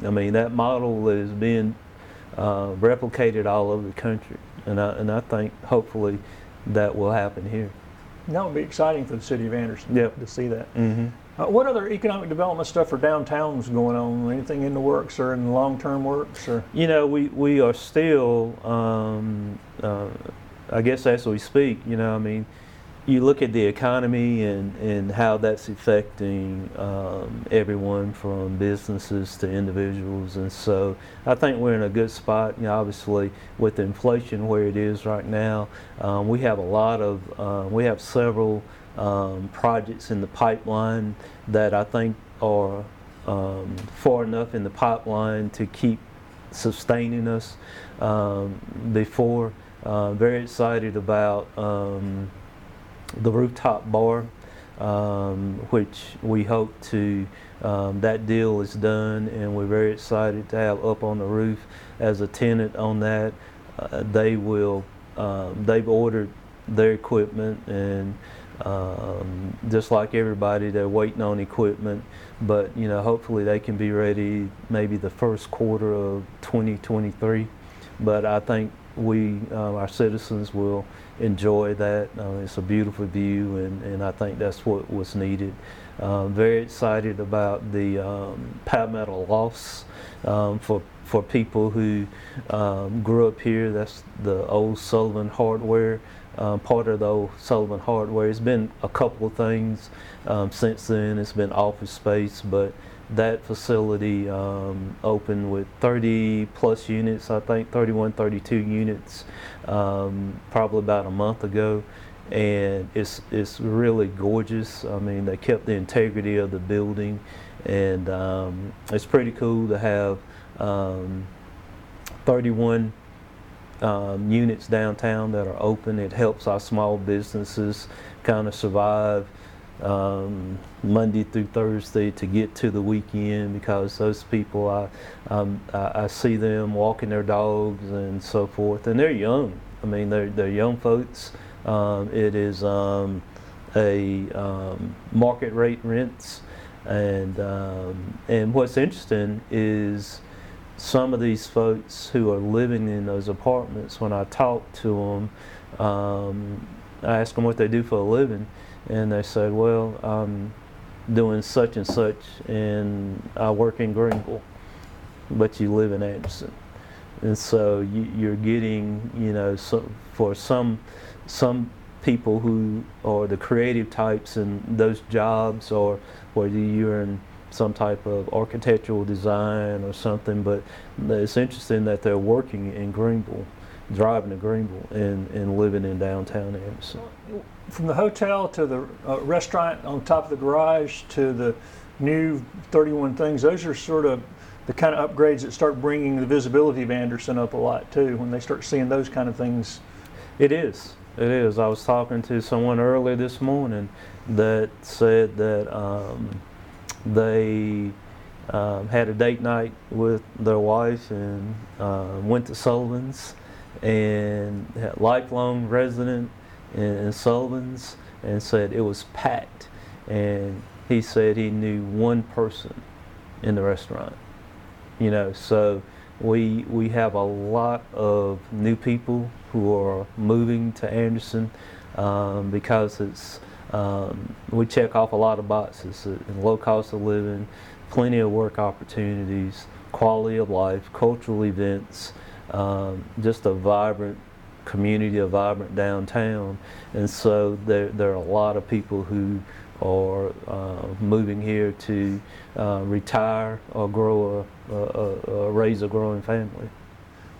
I mean that model is being uh, replicated all over the country. And I, and I think hopefully that will happen here that would be exciting for the city of Anderson Yep. to see that. mm-hmm. Uh, what other economic development stuff for downtowns going on? Anything in the works or in the long-term works? Or You know, we, we are still, um, uh, I guess as we speak, you know, I mean, you look at the economy and, and how that's affecting um, everyone from businesses to individuals. And so I think we're in a good spot. You know, obviously, with inflation where it is right now, um, we have a lot of, uh, we have several um, projects in the pipeline that I think are um, far enough in the pipeline to keep sustaining us um, before. Uh, very excited about the rooftop bar, um, which we hope to. Um, that deal is done, and we're very excited to have up on the roof as a tenant on that. Uh, they will. Um, they've ordered their equipment, and um, just like everybody, they're waiting on equipment. But you know, hopefully they can be ready maybe the first quarter of 2023. But I think we, uh, our citizens, will enjoy that. Uh, it's a beautiful view, and, and I think that's what was needed. Um, very excited about the um, Palmetto Lofts um, for for people who um, grew up here. That's the old Sullivan Hardware. Um, part of the old Sullivan Hardware. It's been a couple of things um, since then. It's been office space, but that facility um, opened with 30 plus units, I think 31, 32 units, um, probably about a month ago. And it's, it's really gorgeous. I mean, they kept the integrity of the building, and um, it's pretty cool to have um, 31 um, units downtown that are open. It helps our small businesses kind of survive um, Monday through Thursday to get to the weekend because those people I, um, I, I see them walking their dogs and so forth, and they're young. I mean, they're they're young folks. Um, it is um, a um, market rate rents, and um, and what's interesting is some of these folks who are living in those apartments. When I talk to them, I ask them what they do for a living, and they said, "Well, I'm doing such and such, and I work in Greenville, but you live in Anderson." And so you, you're getting, you know, so for some some people who are the creative types and those jobs, or whether you're in some type of architectural design or something. But it's interesting that they're working in Greenville, driving to Greenville, and, and living in downtown Anderson. from the hotel to the uh, restaurant on top of the garage to the new 31 things, those are sort of the kind of upgrades that start bringing the visibility of Anderson up a lot too. When they start seeing those kind of things. It is. It is. I was talking to someone earlier this morning that said that um, they um, had a date night with their wife and uh, went to Sullivan's and lifelong resident in, in Sullivan's and said it was packed. And he said he knew one person in the restaurant. You know, so we we have a lot of new people who are moving to Anderson um, because it's um, we check off a lot of boxes uh, low cost of living, plenty of work opportunities, quality of life, cultural events, um, just a vibrant community, a vibrant downtown, and so there there are a lot of people who are uh, moving here to uh, retire or grow a, a, a, raise a growing family.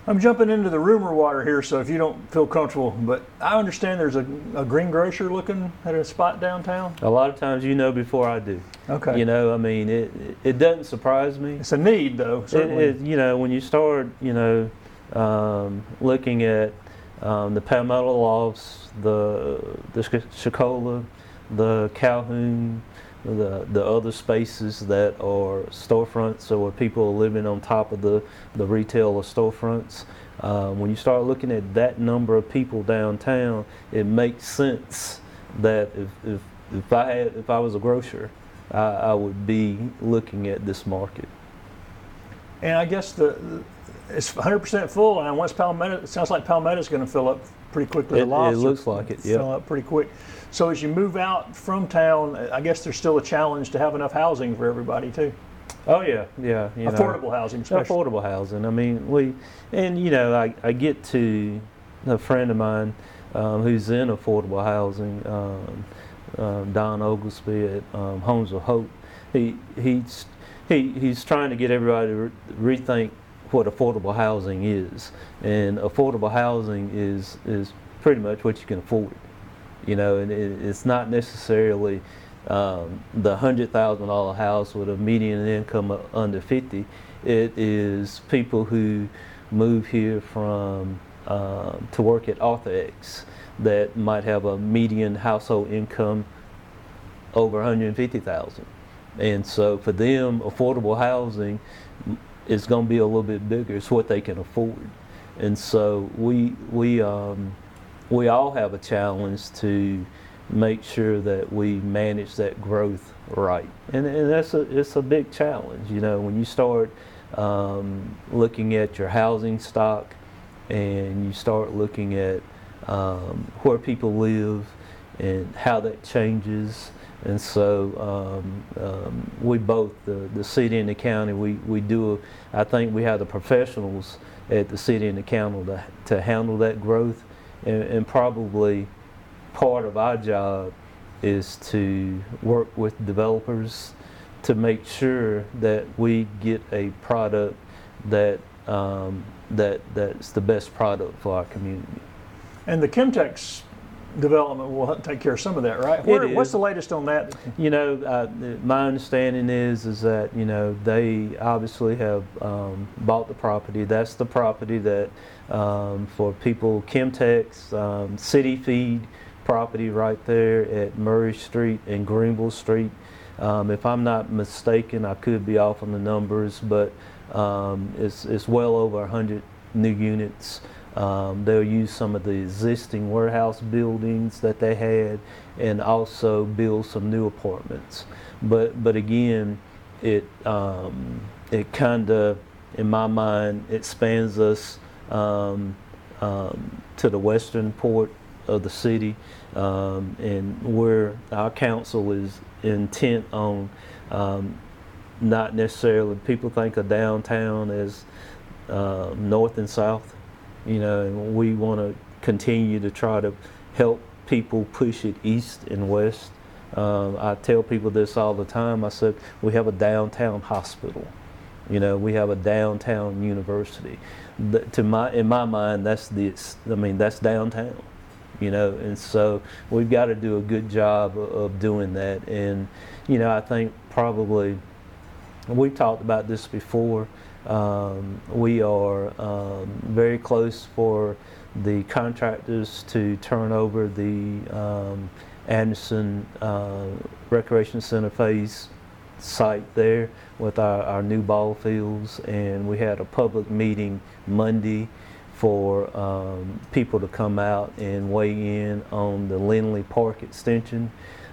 I'm jumping into the rumor water here, so if you don't feel comfortable, but I understand there's a, a green grocer looking at a spot downtown. A lot of times you know before I do. Okay. You know, I mean, it it doesn't surprise me. It's a need, though. It, Certainly. it, you know, when you start, you know, um, looking at um, the Palmetto Lofts, the the Shakola, the Calhoun, the the other spaces that are storefronts or where people are living on top of the the retail or storefronts. Uh, when you start looking at that number of people downtown, it makes sense that if if, if I had if I was a grocer, I, I would be looking at this market. and I guess the it's 100% full, and once Palmetto, it sounds like Palmetto's going to fill up pretty quickly. It- the it looks like it, yeah. Fill up pretty quick. So as you move out from town, I guess there's still a challenge to have enough housing for everybody too. Oh yeah, yeah. You know. Affordable housing, especially. affordable housing. I mean, we, and you know, I, I get to a friend of mine um, who's in affordable housing, um, um, Don Oglesby at um, Homes of Hope. He he's he, he's trying to get everybody to re- rethink what affordable housing is, and affordable housing is is pretty much what you can afford. You know, and it, it's not necessarily um, the hundred thousand dollar house with a median income under fifty. It is people who move here from um, to work at Arthrex that might have a median household income over 150,000. And so for them, affordable housing is going to be a little bit bigger. It's what they can afford. And so we we um, we all have a challenge to make sure that we manage that growth right. And, and that's a it's a big challenge. You know, when you start um, looking at your housing stock and you start looking at um, where people live and how that changes. And so um, um, we both, the, the city and the county, we, we do, I think we have the professionals at the city and the county to, to handle that growth. And, and probably part of our job is to work with developers to make sure that we get a product that um, that that's the best product for our community. And the Chemtex development will take care of some of that, right? Where. What's the latest on that? You know, uh, my understanding is is that you know they obviously have um, bought the property. That's the property that um, for people Chemtex um, City Feed property right there at Murray Street and Greenville Street. Um, if I'm not mistaken, I could be off on the numbers, but um, it's it's well over 100 new units. Um, they'll use some of the existing warehouse buildings that they had and also build some new apartments. But but again, it um, it kind of, in my mind, expands us um, um, to the western port of the city, um, and where our council is intent on um, not necessarily people think of downtown as uh, north and south you know, and we want to continue to try to help people push it east and west. Um, I tell people this all the time. I said we have a downtown hospital. You know, we have a downtown university. The, to my, in my mind, that's the. I mean, that's downtown. You know, and so we've got to do a good job of, of doing that. And you know, I think probably we've talked about this before. Um, we are um, very close for the contractors to turn over the um, Anderson uh, Recreation Center phase site there with our, our new ball fields and we had a public meeting Monday for um, people to come out and weigh in on the Lindley Park extension.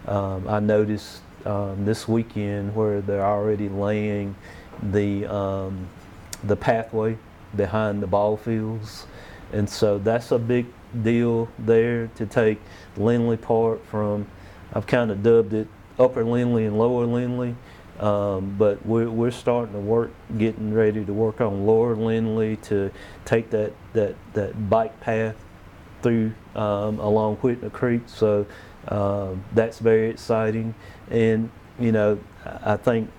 Um, I noticed um, this weekend where they're already laying the um, the pathway behind the ball fields. And so that's a big deal there to take Lindley Park from, I've kind of dubbed it Upper Lindley and Lower Lindley. Um, but we're, we're starting to work, getting ready to work on Lower Lindley to take that, that, that bike path through um, along Whitner Creek. So um, that's very exciting. And, you know, I think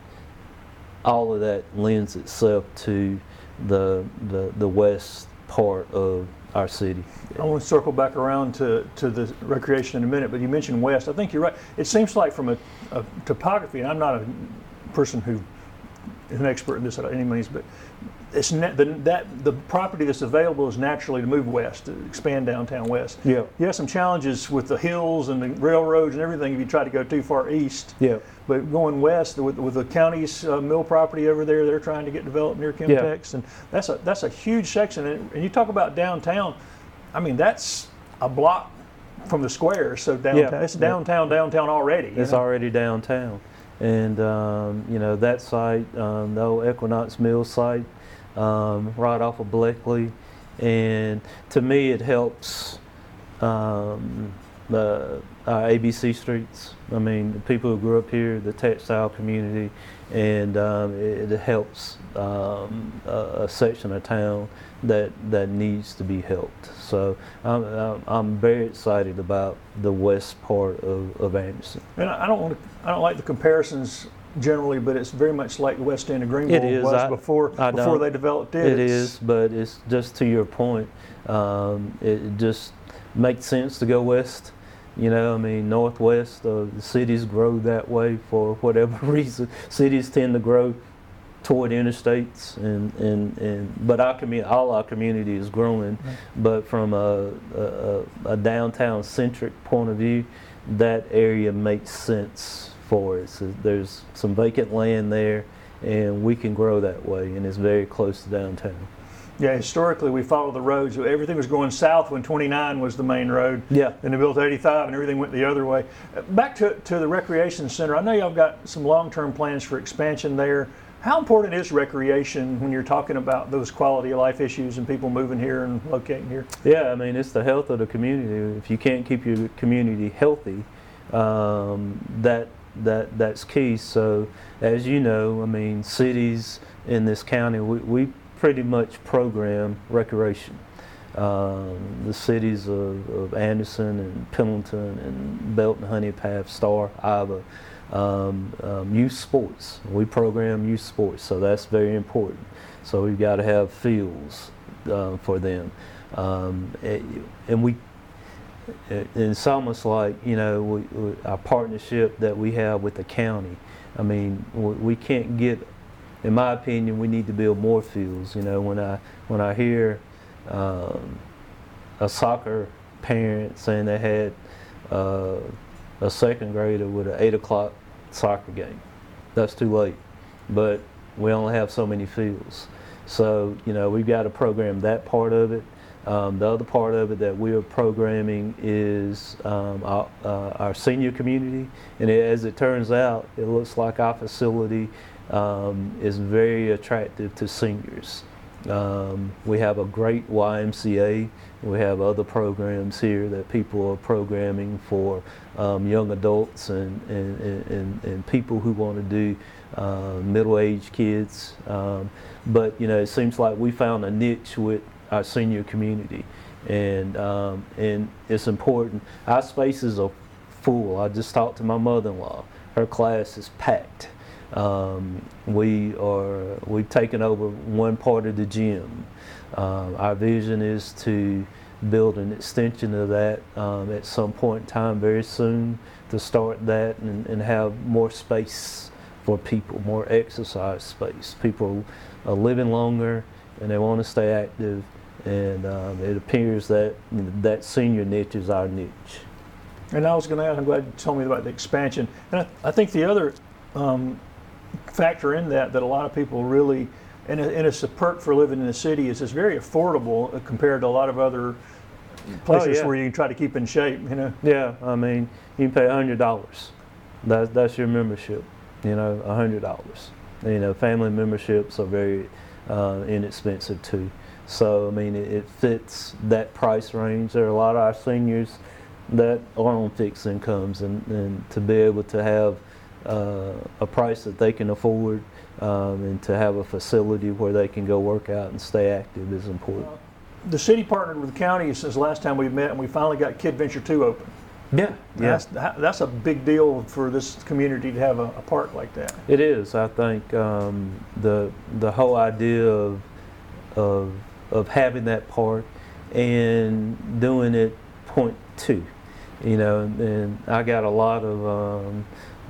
all of that lends itself to the, the, the west part of our city. I want to circle back around to, to the recreation in a minute, but you mentioned west. I think you're right. It seems like from a, a topography, and I'm not a person who is an expert in this at any means, but it's na- the, that the property that's available is naturally to move west, to expand downtown west. Yeah. You have some challenges with the hills and the railroads and everything if you try to go too far east. Yeah. But going west with, with the county's uh, mill property over there, they're trying to get developed near Chemtex, and that's a that's a huge section. And, and you talk about downtown, I mean that's a block from the square. So downtown, it's Yeah. downtown, downtown already. It's know? already downtown. And, um, you know, that site, um, the old Equinox Mill site, um, right off of Bleckley. And to me, it helps um, the our ABC streets. I mean, the people who grew up here, the textile community, and um, it, it helps um, a, a section of town that that needs to be helped. So I'm, I'm, I'm very excited about the west part of, of Anderson. And I don't want to, I don't like the comparisons generally, but it's very much like the West End of Greenville It is. was I- before I before they developed it. It is, but it's just to your point. Um, it just makes sense to go west. You know, I mean, northwest, uh, the cities grow that way for whatever reason. Cities tend to grow toward interstates, and, and, and but our community, all our community is growing. But from a, a, a downtown centric point of view, that area makes sense for. There's some vacant land there, and we can grow that way, and it's very close to downtown. Yeah, historically we followed the roads. Everything was going south when 29 was the main road. Yeah. Then they built 85 and everything went the other way. Back to, to the recreation center, I know y'all got some long-term plans for expansion there. How important is recreation when you're talking about those quality of life issues and people moving here and locating here? Yeah, I mean, it's the health of the community. If you can't keep your community healthy, um, that that that's key. So, as you know, I mean, cities in this county, we, we pretty much program recreation. Um, the cities of, of Anderson and Pendleton and Belton, Honea Path, Star, Iva, um, um, youth sports. We program youth sports, so that's very important. So we've got to have fields uh, for them, um, and we. It- It's almost like you know we, we, our partnership that we have with the county. I mean, we, we can't get. In my opinion, we need to build more fields. You know, when I when I hear um, a soccer parent saying they had uh, a second grader with an eight o'clock soccer game. That's too late. But we only have so many fields. So, you know, we've got to program that part of it. Um, the other part of it that we are programming is um, our, uh, our senior community. And as it turns out, it looks like our facility um, is very attractive to seniors. Um, we have a great YMCA. We have other programs here that people are programming for um, young adults and, and, and, and, and people who want to do uh, middle-aged kids. Um, but you know, it seems like we found a niche with our senior community, and um, and it's important. Our spaces are full. I just talked to my mother-in-law. Her class is packed. Um, we are we've taken over one part of the gym. Um, our vision is to build an extension of that um, at some point in time very soon to start that and, and have more space for people, more exercise space. People are living longer and they want to stay active, and um, it appears that you know, that senior niche is our niche. And I was going to ask, I'm glad you told me about the expansion. And I, I think the other um, factor in that that a lot of people really, and, it- and it's a perk for living in the city, is it's very affordable uh, compared to a lot of other places yeah. where you can try to keep in shape. You know, Yeah, I mean, you can pay hundred dollars. That's that's your membership. You know, hundred dollars. You know, family memberships are very uh, inexpensive too. So I mean, it, it fits that price range. There are a lot of our seniors that are on fixed incomes, and, and to be able to have uh, a price that they can afford, um, and to have a facility where they can go work out and stay active is important. the city partnered with the county since last time we met, and we finally got Kid Venture Two open. Yeah, That's that's a big deal for this community to have a, a park like that. It is. I think um, the the whole idea of of of having that park and doing it point two, you know, and, and I got a lot of um,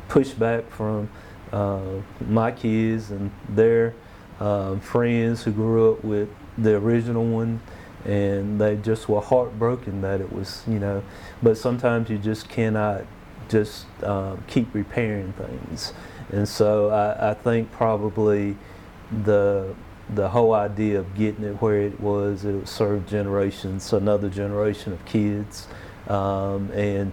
pushback from uh, my kids and their um, friends who grew up with the original one, and they just were heartbroken that it was, you know. But sometimes you just cannot just um, keep repairing things, and so I, I think probably the the whole idea of getting it where it was, it would serve generations, another generation of kids, um, and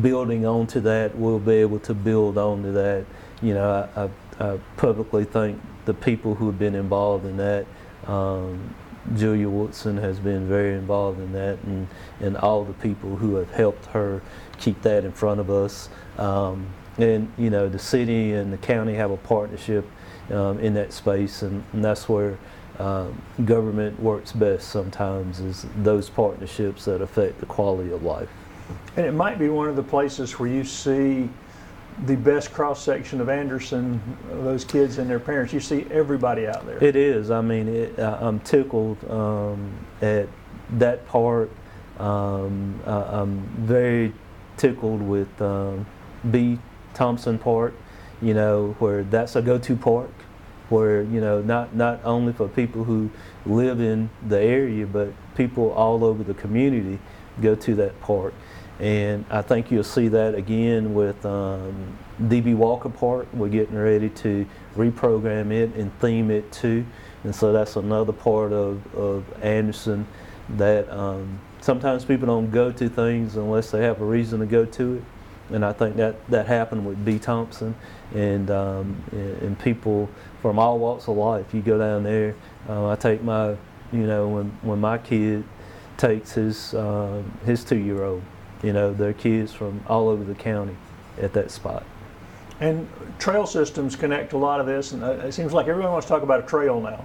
building onto that, we'll be able to build onto that. You know, I, I, I publicly thank the people who have been involved in that. Um, Julia Woodson has been very involved in that, and, and all the people who have helped her keep that in front of us. Um, and you know, the city and the county have a partnership um, in that space, and, and that's where um, government works best sometimes is those partnerships that affect the quality of life. And it might be one of the places where you see the best cross section of Anderson, those kids and their parents. You see everybody out there. It is. I mean, it, I'm tickled um, at that part. Um, I, I'm very tickled with um, B. Thompson Park. You know, where that's a go-to park, where you know not not only for people who live in the area, but people all over the community go to that park. And I think you'll see that again with um, DB Walker Park. We're getting ready to reprogram it and theme it too. And so that's another part of, of Anderson that um, sometimes people don't go to things unless they have a reason to go to it. And I think that, that happened with B. Thompson and, um, and people from all walks of life. You go down there, uh, I take my, you know, when, when my kid takes his, uh, his two-year-old you know, there are kids from all over the county at that spot. And trail systems connect a lot of this, and uh, it seems like everyone wants to talk about a trail now.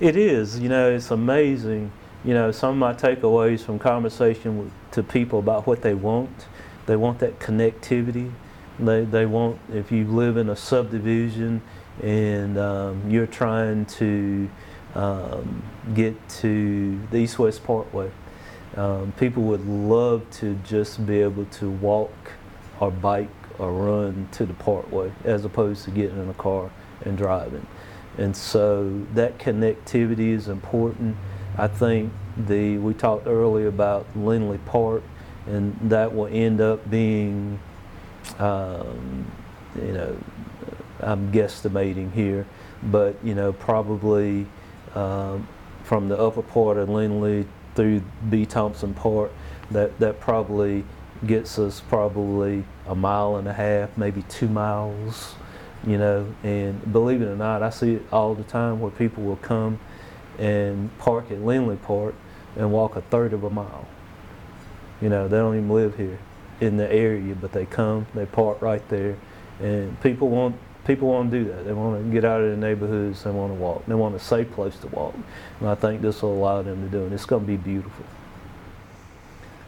It is, you know, it's amazing. You know, some of my takeaways from conversation with, to people about what they want. They want that connectivity. They, they want, if you live in a subdivision and um, you're trying to um, get to the East West Parkway, um, people would love to just be able to walk or bike or run to the parkway as opposed to getting in a car and driving. And so that connectivity is important. I think the we talked earlier about Lindley Park, and that will end up being, um, you know, I'm guesstimating here, but you know probably um, from the upper part of Lindley through B. Thompson Park, that, that probably gets us probably a mile and a half, maybe two miles, you know. And believe it or not, I see it all the time where people will come and park at Lindley Park and walk a third of a mile. You know, they don't even live here in the area, but they come, they park right there, and people want people want to do that. They want to get out of their neighborhoods. They want to walk. They want a safe place to walk. And I think this will allow them to do it. It's going to be beautiful.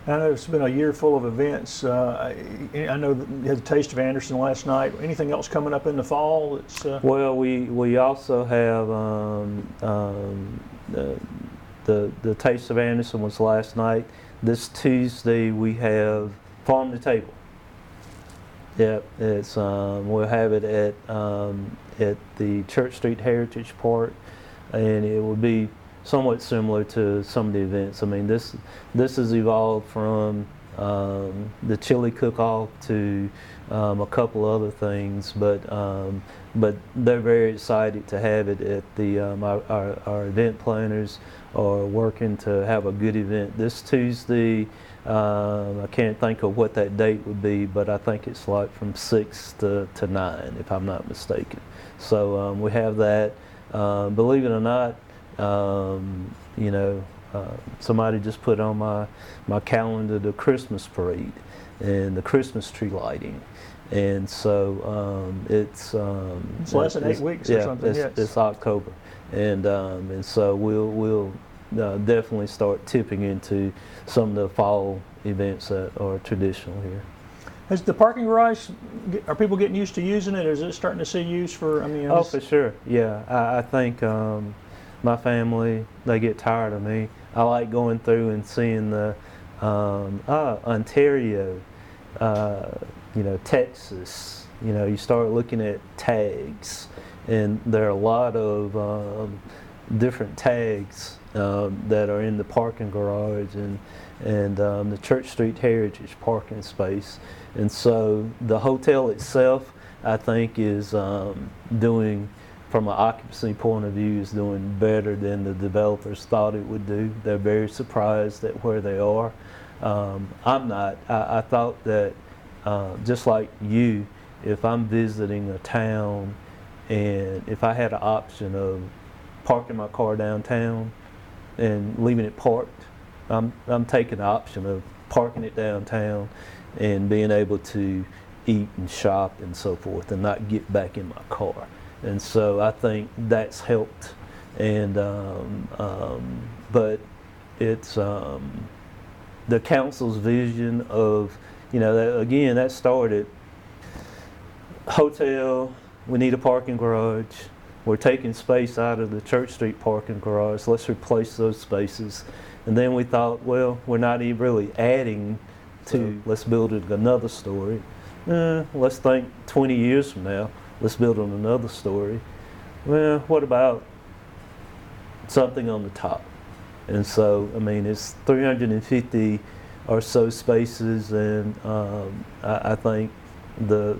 I know it's been a year full of events. Uh, I, I, know you had the Taste of Anderson last night. Anything else coming up in the fall? That's, uh... Well, we, we also have um, um, the, the, the Taste of Anderson was last night. This Tuesday we have Farm to Table. Yep, it's um, we'll have it at um, at the Church Street Heritage Park, and it will be somewhat similar to some of the events. I mean, this this has evolved from um, the chili cook-off to um, a couple other things, but um, but they're very excited to have it at the um, our, our, our event planners are working to have a good event this Tuesday. Um, I can't think of what that date would be, but I think it's like from 6 to, to 9, if I'm not mistaken. So um, we have that. Uh, believe it or not, um, you know, uh, somebody just put on my, my calendar the Christmas parade and the Christmas tree lighting. And so um, it's um, it's less than eight weeks yeah, or something. It's, yes. it's October, and um, and so we'll we'll uh, definitely start tipping into some of the fall events that are traditional here. Is the parking garage, are people getting used to using it? Is it starting to see use for, I mean? Oh, for sure. Yeah, I, I think um, my family, they get tired of me. I like going through and seeing the um, ah, Ontario, uh, you know, Texas. You know, you start looking at tags, and there are a lot of um, different tags um, that are in the parking garage and and um, the Church Street Heritage parking space. And so the hotel itself, I think, is um, doing, from an occupancy point of view, is doing better than the developers thought it would do. They're very surprised at where they are. Um, I'm not. I, I thought that, uh, just like you, if I'm visiting a town and if I had an option of parking my car downtown and leaving it parked. I'm, I'm taking the option of parking it downtown and being able to eat and shop and so forth and not get back in my car. And so I think that's helped. And, um, um, but it's um, the council's vision of, you know, that, again, that started hotel, we need a parking garage. We're taking space out of the Church Street parking garage. Let's replace those spaces. And then we thought, well, we're not even really adding to, let's build it another story. Eh, let's think 20 years from now, let's build on another story. Well, what about something on the top? And so, I mean, it's 350 or so spaces, and um, I, I think the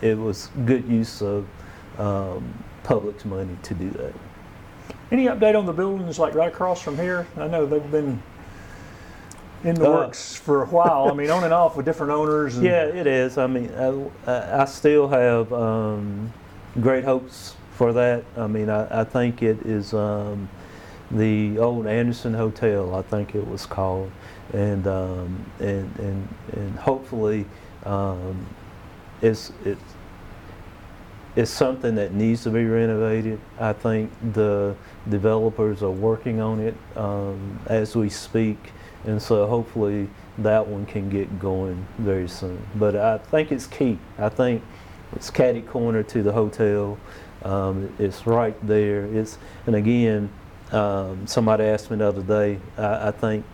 it was good use of um, public's money to do that. Any update on the buildings like right across from here? I know they've been in the Uh, works for a while. I mean, on and off with different owners. And Yeah, it is. I mean, I, I I still have um, great hopes for that. I mean, I, I think it is um, the old Anderson Hotel. I think it was called, and um, and and and hopefully, um, it's it's it's something that needs to be renovated. I think the developers are working on it um, as we speak, and so hopefully that one can get going very soon. But I think it's key. I think it's catty corner to the hotel. Um, it's right there. It's and again, um, somebody asked me the other day. I, I think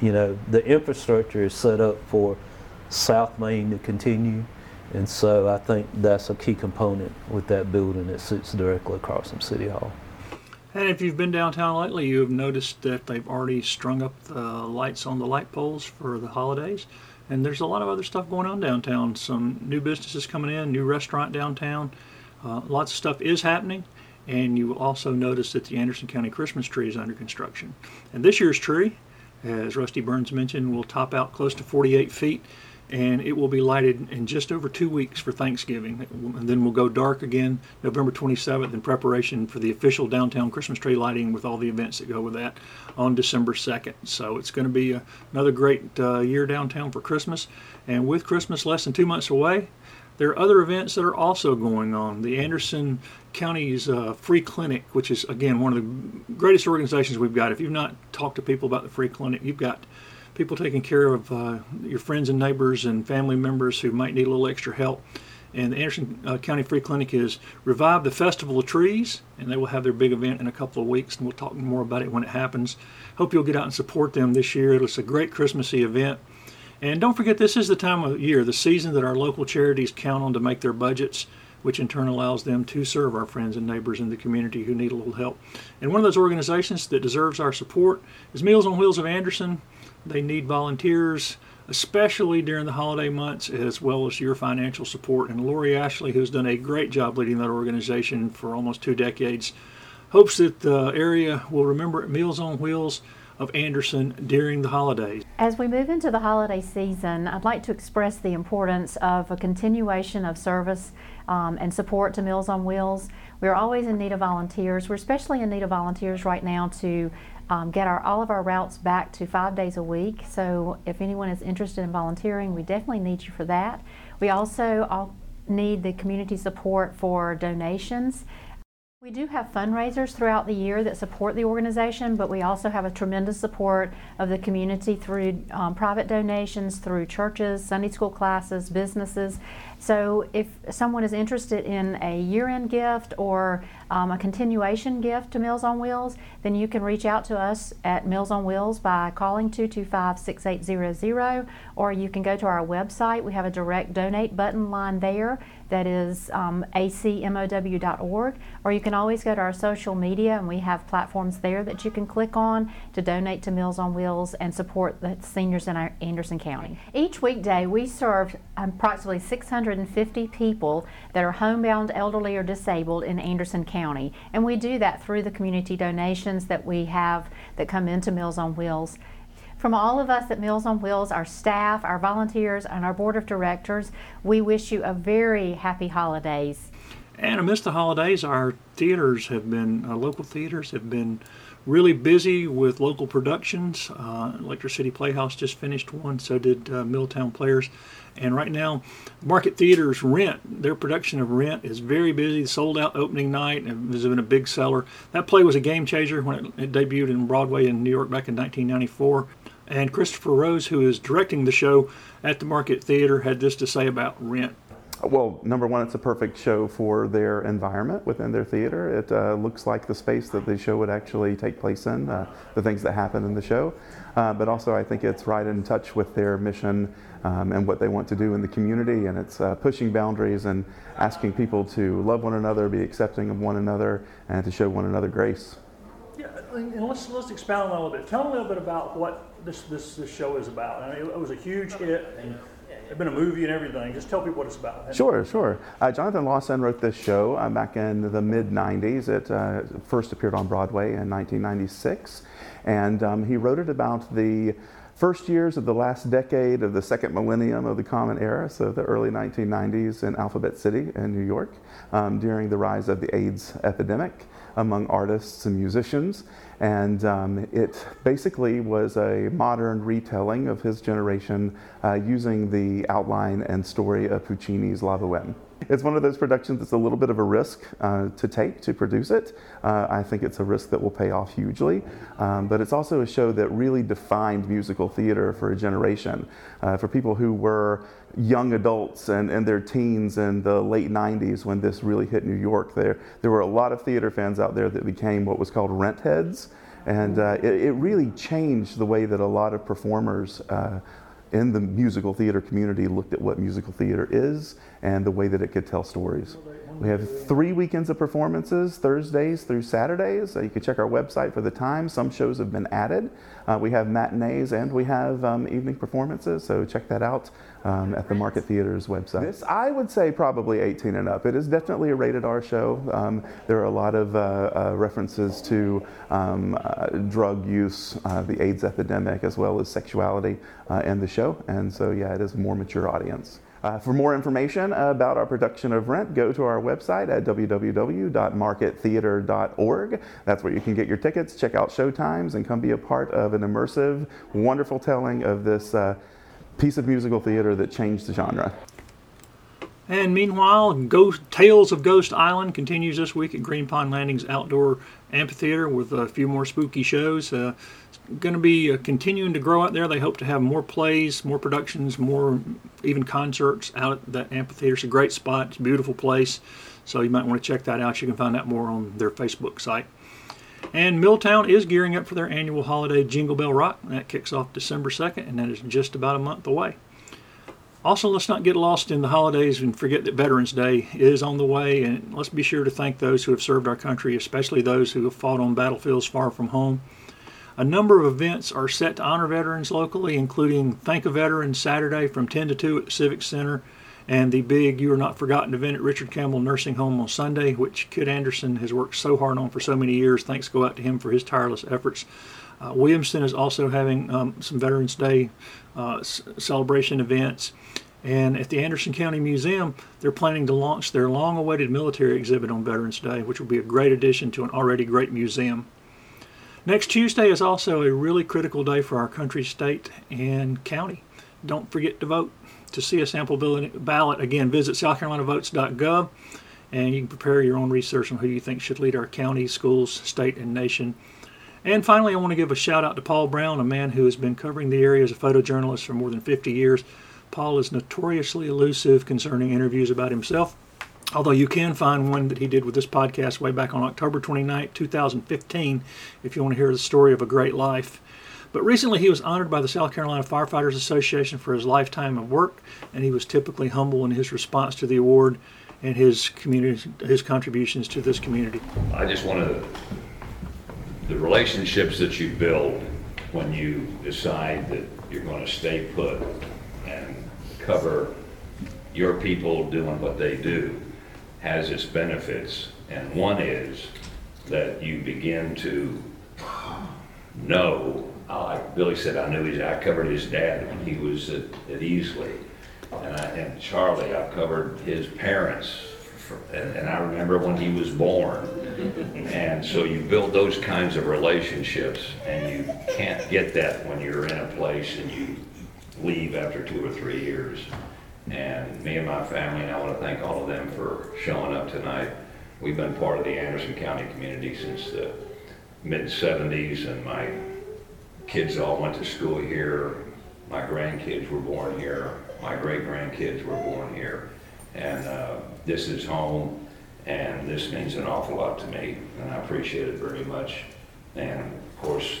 you know the infrastructure is set up for South Main to continue. And so I think that's a key component with that building that sits directly across from City Hall. And if you've been downtown lately, you have noticed that they've already strung up the lights on the light poles for the holidays. And there's a lot of other stuff going on downtown. Some new businesses coming in, new restaurant downtown. Uh, lots of stuff is happening. And you will also notice that the Anderson County Christmas tree is under construction. And this year's tree, as Rusty Burns mentioned, will top out close to 48 feet and it will be lighted in just over two weeks for Thanksgiving. And then we'll go dark again November 27th in preparation for the official downtown Christmas tree lighting with all the events that go with that on December 2nd. So it's going to be a, another great uh, year downtown for Christmas. And with Christmas less than two months away, there are other events that are also going on. The Anderson County's uh, Free Clinic, which is, again, one of the greatest organizations we've got. If you've not talked to people about the Free Clinic, you've got people taking care of uh, your friends and neighbors and family members who might need a little extra help. And the Anderson uh, County Free Clinic is Revive the Festival of Trees, and they will have their big event in a couple of weeks, and we'll talk more about it when it happens. Hope you'll get out and support them this year. It's a great Christmassy event. And don't forget, this is the time of year, the season that our local charities count on to make their budgets, which in turn allows them to serve our friends and neighbors in the community who need a little help. And one of those organizations that deserves our support is Meals on Wheels of Anderson. They need volunteers, especially during the holiday months, as well as your financial support. And Lori Ashley, who's done a great job leading that organization for almost two decades, hopes that the area will remember Meals on Wheels of Anderson during the holidays. As we move into the holiday season, I'd like to express the importance of a continuation of service um, and support to Meals on Wheels. We're always in need of volunteers. We're especially in need of volunteers right now to um, get our all of our routes back to five days a week. So if anyone is interested in volunteering, we definitely need you for that. We also all need the community support for donations. We do have fundraisers throughout the year that support the organization, but we also have a tremendous support of the community through um, private donations, through churches, Sunday school classes, businesses. So if someone is interested in a year-end gift or um, a continuation gift to Meals on Wheels, then you can reach out to us at Meals on Wheels by calling 225-6800 or you can go to our website. We have a direct donate button line there that is um, acmow.org or you can always go to our social media and we have platforms there that you can click on to donate to Meals on Wheels and support the seniors in our Anderson County. Each weekday we serve approximately 650 people that are homebound, elderly, or disabled in Anderson County and we do that through the community donations that we have that come into Meals on Wheels. From all of us at Meals on Wheels, our staff, our volunteers, and our board of directors, we wish you a very happy holidays. And amidst the holidays, our theaters have been, uh, local theaters have been really busy with local productions. Uh, Electric City Playhouse just finished one, so did uh, Milltown Players. And right now, Market Theater's Rent, their production of Rent is very busy. Sold out opening night and has been a big seller. That play was a game changer when it, it debuted in Broadway in New York back in 1994. And Christopher Rose, who is directing the show at the Market Theater, had this to say about Rent. Well, number one, it's a perfect show for their environment within their theater. It uh, looks like the space that the show would actually take place in, uh, the things that happen in the show. Uh, but also, I think it's right in touch with their mission um, and what they want to do in the community. And it's uh, pushing boundaries and asking people to love one another, be accepting of one another, and to show one another grace. Yeah, and let's let's expound on that a little bit. Tell me a little bit about what this this, this show is about. I mean, it was a huge hit. And, it's been a movie and everything. Just tell people what it's about. Sure, sure. Uh, Jonathan Larson wrote this show uh, back in the mid 90s. It uh, first appeared on Broadway in 1996. And um, he wrote it about the first years of the last decade of the second millennium of the Common Era, so the early 1990s in Alphabet City in New York, um, during the rise of the AIDS epidemic among artists and musicians. And um, it basically was a modern retelling of his generation uh, using the outline and story of Puccini's La Boheme. It's one of those productions that's a little bit of a risk uh, to take to produce it. Uh, I think it's a risk that will pay off hugely. Um, but it's also a show that really defined musical theater for a generation. Uh, for people who were young adults and, and their teens in the late 90s when this really hit New York, there, there were a lot of theater fans out there that became what was called rent heads. And uh, it, it, really changed the way that a lot of performers uh, in the musical theater community looked at what musical theater is and the way that it could tell stories. We have three weekends of performances, Thursdays through Saturdays. Uh, you can check our website for the time. Some shows have been added. Uh, we have matinees and we have um, evening performances, so check that out um, at the Market Theater's website. This, I would say probably 18 and up. It is definitely a rated R show. Um, there are a lot of uh, uh, references to um, uh, drug use, uh, the AIDS epidemic, as well as sexuality in the show, and so yeah, it is a more mature audience. Uh, for more information about our production of Rent, go to our website at www.markettheater.org. That's where you can get your tickets, check out show times, and come be a part of an immersive, wonderful telling of this uh, piece of musical theater that changed the genre. And meanwhile, Ghost, Tales of Ghost Island continues this week at Green Pond Landings Outdoor Amphitheater with a few more spooky shows. Uh, going to be uh, continuing to grow out there. They hope to have more plays, more productions, more even concerts out at that amphitheater. It's a great spot. It's a beautiful place. So you might want to check that out. You can find out more on their Facebook site. And Milltown is gearing up for their annual holiday Jingle Bell Rock. That kicks off December 2nd, and that is just about a month away. Also, let's not get lost in the holidays and forget that Veterans Day is on the way, and let's be sure to thank those who have served our country, especially those who have fought on battlefields far from home. A number of events are set to honor veterans locally, including Thank a Veteran Saturday from 10 to 2 at the Civic Center, and the big You Are Not Forgotten event at Richard Campbell Nursing Home on Sunday, which Kid Anderson has worked so hard on for so many years. Thanks go out to him for his tireless efforts. Uh, Williamston is also having um, some Veterans Day uh, s- celebration events. And at the Anderson County Museum, they're planning to launch their long awaited military exhibit on Veterans Day, which will be a great addition to an already great museum. Next Tuesday is also a really critical day for our country, state, and county. Don't forget to vote. To see a sample ballot, again, visit southcarolinavotes.gov and you can prepare your own research on who you think should lead our county, schools, state, and nation. And finally, I want to give a shout out to Paul Brown, a man who has been covering the area as a photojournalist for more than 50 years. Paul is notoriously elusive concerning interviews about himself Although you can find one that he did with this podcast way back on October 29, 2015, if you want to hear the story of a great life. But recently he was honored by the South Carolina Firefighters Association for his lifetime of work, and he was typically humble in his response to the award and his community, his contributions to this community. I just want to, the relationships that you build when you decide that you're going to stay put and cover your people doing what they do has its benefits, and one is that you begin to know, uh, like Billy said, I knew his, I covered his dad when he was at, at Easley. And, I, and Charlie, I've covered his parents and, and I remember when he was born. And so you build those kinds of relationships, and you can't get that when you're in a place and you leave after two or three years. And me and my family, and I want to thank all of them for showing up tonight. We've been part of the Anderson County community since the mid 70s, and my kids all went to school here. My grandkids were born here. My great grandkids were born here. And uh, this is home, and this means an awful lot to me, and I appreciate it very much. And of course,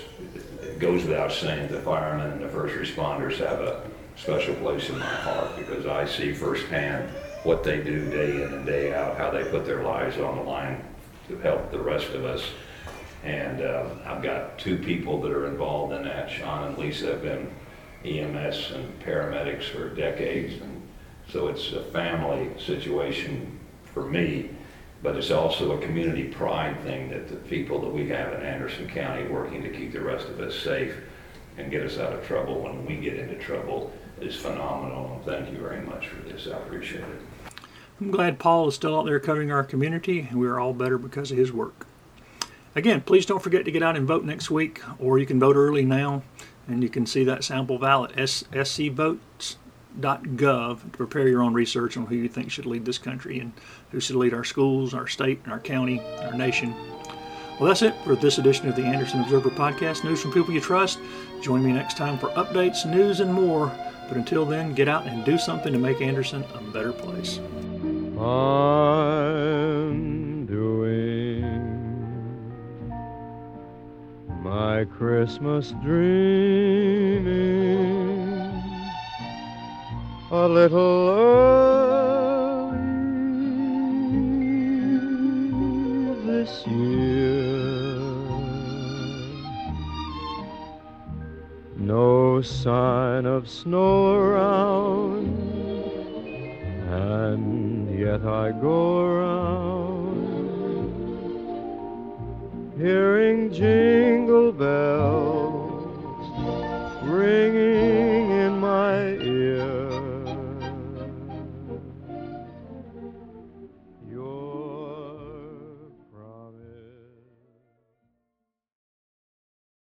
it goes without saying the firemen and the first responders have a special place in my heart because I see firsthand what they do day in and day out, how they put their lives on the line to help the rest of us. And uh, I've got two people that are involved in that. Sean and Lisa have been EMS and paramedics for decades. And so it's a family situation for me, but it's also a community pride thing that the people that we have in Anderson County working to keep the rest of us safe and get us out of trouble when we get into trouble is phenomenal. Thank you very much for this. I appreciate it. I'm glad Paul is still out there covering our community, and we're all better because of his work. Again, please don't forget to get out and vote next week, or you can vote early now, and you can see that sample ballot at scvotes.gov to prepare your own research on who you think should lead this country and who should lead our schools, our state, and our county, our nation. Well, that's it for this edition of the Anderson Observer Podcast, News from People You Trust. Join me next time for updates, news, and more. But until then, get out and do something to make Anderson a better place. I'm doing my Christmas dreaming a little early this year. No sign of snow around, and yet I go around hearing jingle bells ringing in my